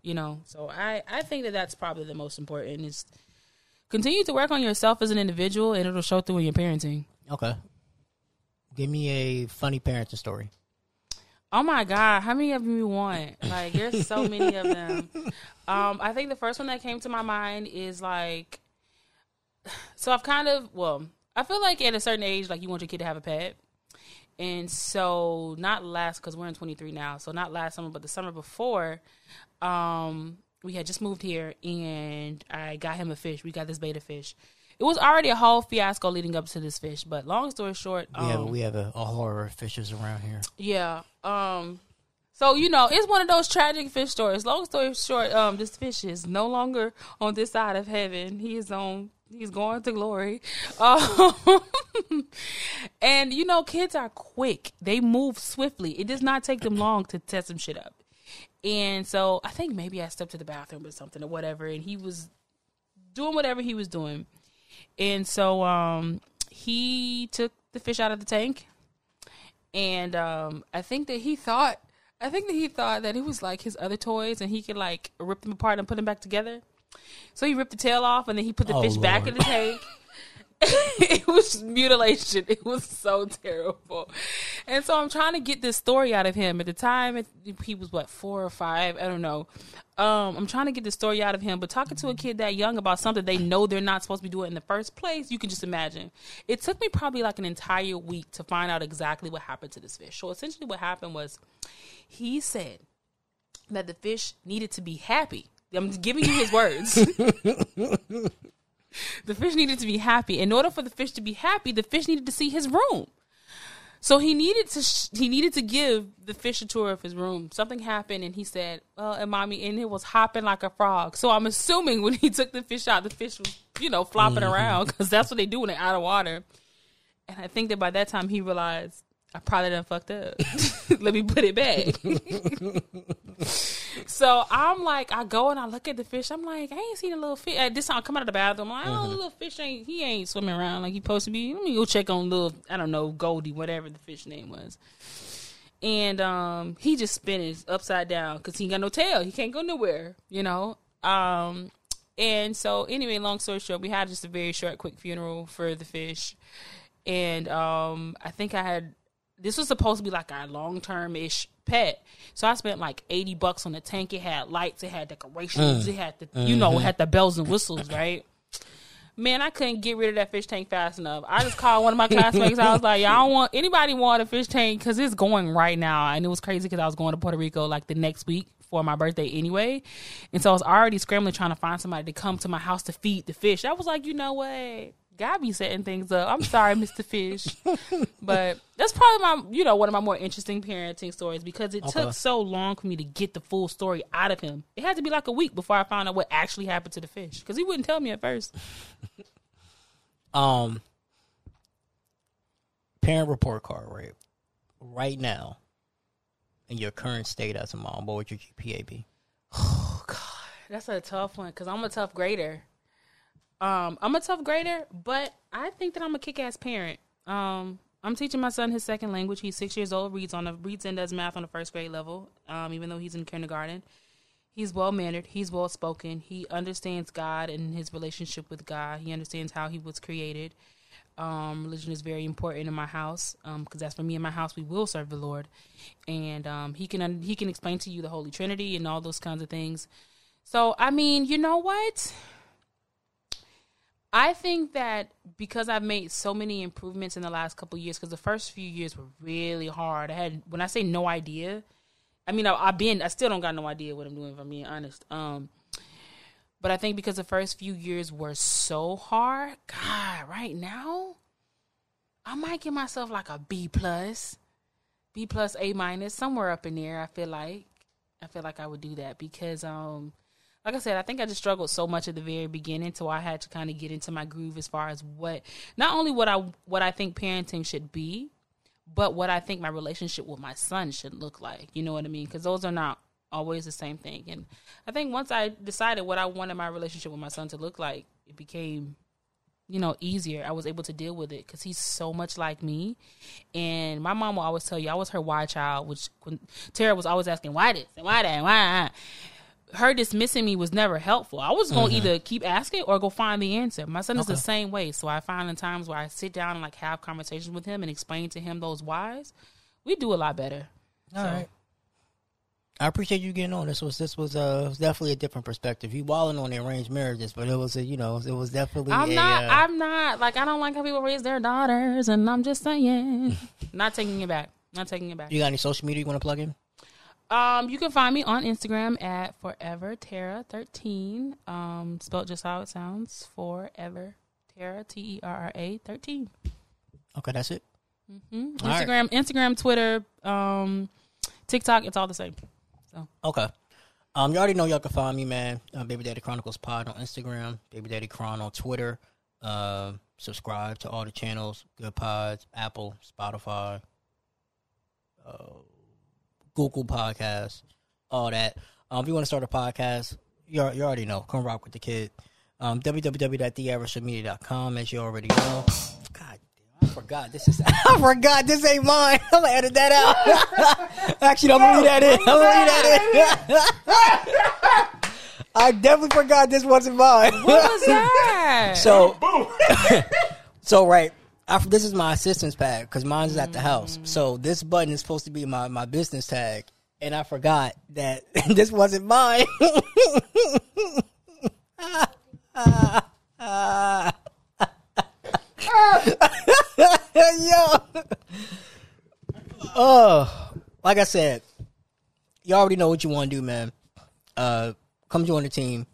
You know, so I I think that that's probably the most important is continue to work on yourself as an individual, and it'll show through in your parenting. Okay. Give me a funny parenting story. Oh my God, how many of them you want? Like, there's so [LAUGHS] many of them. Um, I think the first one that came to my mind is like, [SIGHS] so I've kind of, well, I feel like at a certain age, like you want your kid to have a pet. And so, not last, because we're in 23 now, so not last summer, but the summer before, um, we had just moved here and I got him a fish. We got this betta fish. It was already a whole fiasco leading up to this fish, but long story short, We have um, we have a, a horror of fishes around here. yeah. Um. So you know, it's one of those tragic fish stories. Long story short, um, this fish is no longer on this side of heaven. He is on. He's going to glory. [LAUGHS] Um, and you know, kids are quick. They move swiftly. It does not take them long to set some shit up. And so I think maybe I stepped to the bathroom or something or whatever, and he was doing whatever he was doing. And so um, he took the fish out of the tank, and um, I think that he thought, I think that he thought that it was like his other toys, and he could like rip them apart and put them back together. So he ripped the tail off, and then he put the Oh, fish back in the tank. [LAUGHS] it was mutilation. It was so terrible. And so I'm trying to get this story out of him. At the time, it, he was what four or five. I don't know. Um, I'm trying to get the story out of him. But talking to a kid that young about something they know they're not supposed to be doing in the first place, you can just imagine. It took me probably like an entire week to find out exactly what happened to this fish. So essentially, what happened was he said that the fish needed to be happy. I'm giving you his words. the fish needed to be happy. In order for the fish to be happy, the fish needed to see his room. So he needed to sh- he needed to give the fish a tour of his room. Something happened, and he said, "Well, and mommy," and it was hopping like a frog. So I'm assuming when he took the fish out, the fish was you know flopping mm-hmm. around because that's what they do when they're out of water. And I think that by that time he realized I probably done fucked up. [LAUGHS] Let me put it back. [LAUGHS] so I'm like, I go and I look at the fish. I'm like, I ain't seen a little fish. At this time, I come out of the bathroom. I'm like, oh, the little fish ain't he ain't swimming around like he supposed to be. Let me go check on little I don't know Goldie, whatever the fish name was. And um, he just spinning upside down because he ain't got no tail. He can't go nowhere, you know. Um, and so anyway, long story short, we had just a very short, quick funeral for the fish and um I think I had this was supposed to be like a long term ish pet. So I spent like eighty bucks on the tank. It had lights, it had decorations, mm. it had the you know, mm-hmm. it had the bells and whistles, right? Man, I couldn't get rid of that fish tank fast enough. I just called one of my classmates. I was like, "Y'all don't [LAUGHS] want anybody want a fish tank because it's going right now." And it was crazy because I was going to Puerto Rico like the next week for my birthday anyway, and so I was already scrambling trying to find somebody to come to my house to feed the fish. I was like, you know what? God be setting things up. I'm sorry, Mr. Fish, but that's probably my, you know, one of my more interesting parenting stories because it Okay. took so long for me to get the full story out of him. It had to be like a week before I found out what actually happened to the fish because he wouldn't tell me at first. [LAUGHS] Um, parent report card, right? Right now, in your current state as a mom, what would your GPA be? [SIGHS] God, that's a tough one because I'm a tough grader. Um, I'm a tough grader, but I think that I'm a kick-ass parent. Um, I'm teaching my son his second language. He's six years old. reads on a reads and does math on the first grade level. Um, even though he's in kindergarten, he's well mannered. He's well spoken. He understands God and his relationship with God. He understands how he was created. Um, religion is very important in my house because that's for me in my house. We will serve the Lord, and um, he can he can explain to you the Holy Trinity and all those kinds of things. So I mean, you know what? I think that because I've made so many improvements in the last couple years, because the first few years were really hard. I had when I say no idea, I mean I, I've been I still don't got no idea what I'm doing if I'm being honest. Um, but I think because the first few years were so hard, God, right now, I might give myself like a B plus, B plus, A minus, somewhere up in there. I feel like I feel like I would do that because um like I said, I think I just struggled so much at the very beginning, so I had to kind of get into my groove as far as what not only what I what I think parenting should be, but what I think my relationship with my son should look like. You know what I mean? Because those are not always the same thing. And I think once I decided what I wanted my relationship with my son to look like, it became you know easier. I was able to deal with it because he's so much like me. And my mom will always tell you I was her why child, which Terra was always asking why this and why that and why. That?" her dismissing me was never helpful. I was going to either keep asking or go find the answer. My son is the same way. So I find in times where I sit down and like have conversations with him and explain to him those whys, we do a lot better. All right. I appreciate you getting on. This was this was uh definitely a different perspective. You walling on the arranged marriages, but it was a you know it was definitely. I'm a, not. uh, I'm not like I don't like how people raise their daughters, and I'm just saying, [LAUGHS] not taking it back. Not taking it back. you got any social media you want to plug in? Um, you can find me on Instagram at Forever Terra thirteen. Um, spelled just how it sounds. Forever Terra T E R R A thirteen. Okay, that's it. Mhm. All right. Instagram, Instagram, Twitter, um, TikTok. It's all the same. So okay. Um, you already know y'all can find me, man. Uh, Baby Daddy Chronicles Pod on Instagram, Baby Daddy Chron on Twitter. Uh, subscribe to all the channels: Goodpods, Apple, Spotify, uh, Google Podcasts. all that. Um, if you want to start a podcast, you, you already know. Come rock with the kid. Um, www.theaveragejoemedia.com, as you already know. God damn, I forgot. This is [LAUGHS] I forgot. This ain't mine. [LAUGHS] I'm gonna edit that out. [LAUGHS] Actually, I'm gonna leave that in. I'm gonna leave that in. I definitely forgot this wasn't mine. What was that? So, so right. I, this is my assistant's pad because mine's is at the house. So this button is supposed to be my, my business tag, and I forgot that [LAUGHS] this wasn't mine. [LAUGHS] Yo, oh, like I said, you already know what you want to do, man. Uh, come join the team.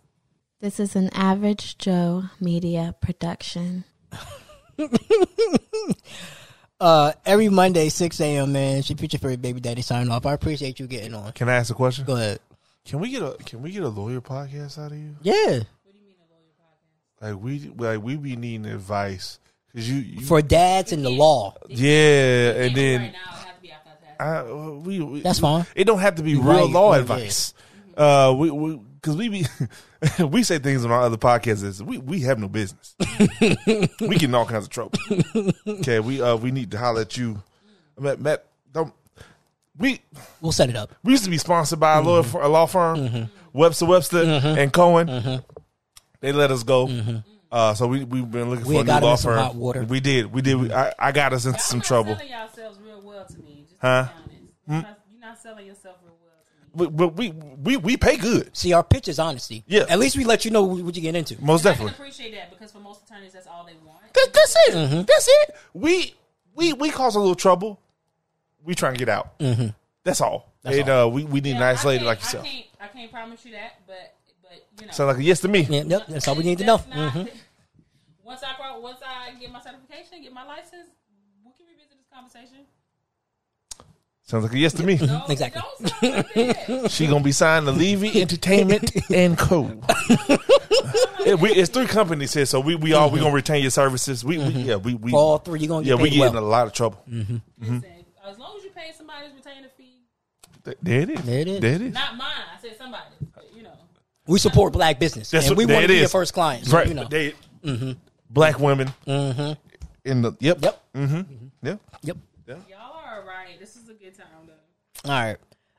This is an Average Joe Media production. [LAUGHS] [LAUGHS] Uh, every Monday, 6 a.m., man. It's your future favorite baby daddy sign off. I appreciate you getting on. Can I ask a question? Go ahead. Can we get a Can we get a lawyer podcast out of you? Yeah. Like we like we be needing advice because you, you For dads in the law. yeah, and then it has to be after that. I, uh, we, we That's fine. It don't have to be Right, real law right, advice. Uh, we we because we be [LAUGHS] we say things on our other podcasts is we we have no business. [LAUGHS] we get in all kinds of trouble. Okay, we uh we need to holler at you, Matt. Matt don't we We'll set it up. we used to be sponsored by a, lawyer, mm-hmm. a law firm, mm-hmm. Webster Webster mm-hmm. and Cohen. They let us go. Uh, so we we've been looking We for a new got law into some firm. hot water. We did. We did. We, I, I got us into some Y'all trouble. not selling yourselves real well to me. Just Huh? to be honest. You're, not, you're not selling yourself real well to me. But, but we we we pay good. See, our pitch is honesty. Yeah. At least we let you know what you get into. Most I can definitely. appreciate that because for most attorneys, that's all they want. That- that's it. Mm-hmm. That's it. We we we cause a little trouble. We trying to get out. Mm-hmm. That's all. and uh, we we need Yeah, a nice lady like yourself. I can't, I can't promise you that, but but you know. Sound like a yes to me. Yeah, yep, that's all we need to know. That's not- hmm [LAUGHS] Once I grow- once I get my certification, get my license, we can revisit this conversation. Sounds like a yes to me. No, Exactly. Don't sound like that. She gonna be signed to Levy Entertainment [LAUGHS] and Co. It- we, it's three companies here, so we, we all we gonna retain your services. We, we mm-hmm. yeah we we all three, you're going to yeah get we paid get in a well. lot of trouble. Mm-hmm. Mm-hmm. Listen, as long as you pay somebody's retainer fee, Th- There it is. There it is. There it is. not mine. I said somebody, but you know. We support black business. That's and we there want to it be your is. first client. So, right. you know. They, Black women in the yep Yep. mm-hmm yep. Yep. Y'all are right. This is a good time though. All right.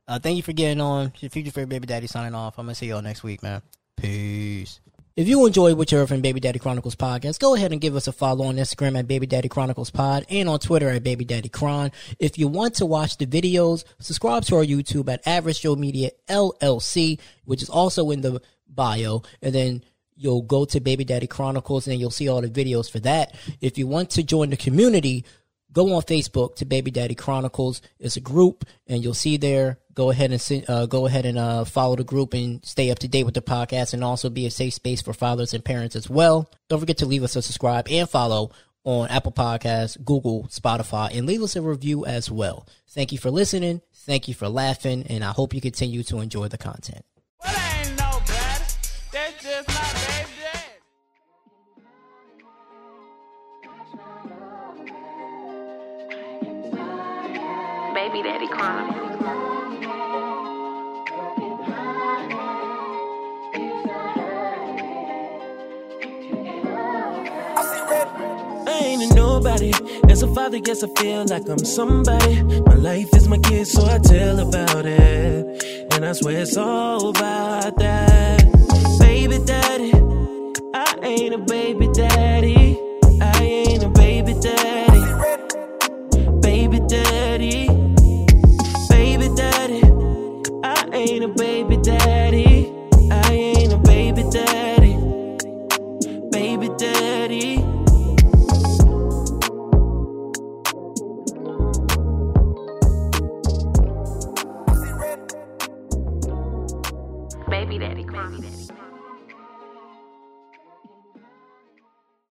Uh, thank you for getting on. It's Your future favorite baby daddy signing off. I'm gonna see y'all next week, man. Peace. If you enjoyed what you heard Baby Daddy Chronicles podcast, go ahead and give us a follow on Instagram at Baby Daddy Chronicles Pod and on Twitter at Baby Daddy Chron. If you want to watch the videos, subscribe to our YouTube at Average Joe Media LLC, which is also in the bio, and then you'll go to Baby Daddy Chronicles and you'll see all the videos for that. If you want to join the community, go on Facebook to Baby Daddy Chronicles. It's a group, and you'll see there. Go ahead and uh, go ahead and uh, follow the group and stay up to date with the podcast, and also be a safe space for fathers and parents as well. Don't forget to leave us a subscribe and follow on Apple Podcasts, Google, Spotify, and leave us a review as well. Thank you for listening. Thank you for laughing, and I hope you continue to enjoy the content. baby daddy crying. nobody. As a father, yes, I feel like I'm somebody. My life is my kid, so I tell about it. And I swear it's all about that. Baby daddy, I ain't a baby daddy. I ain't a baby daddy. Baby daddy. every day.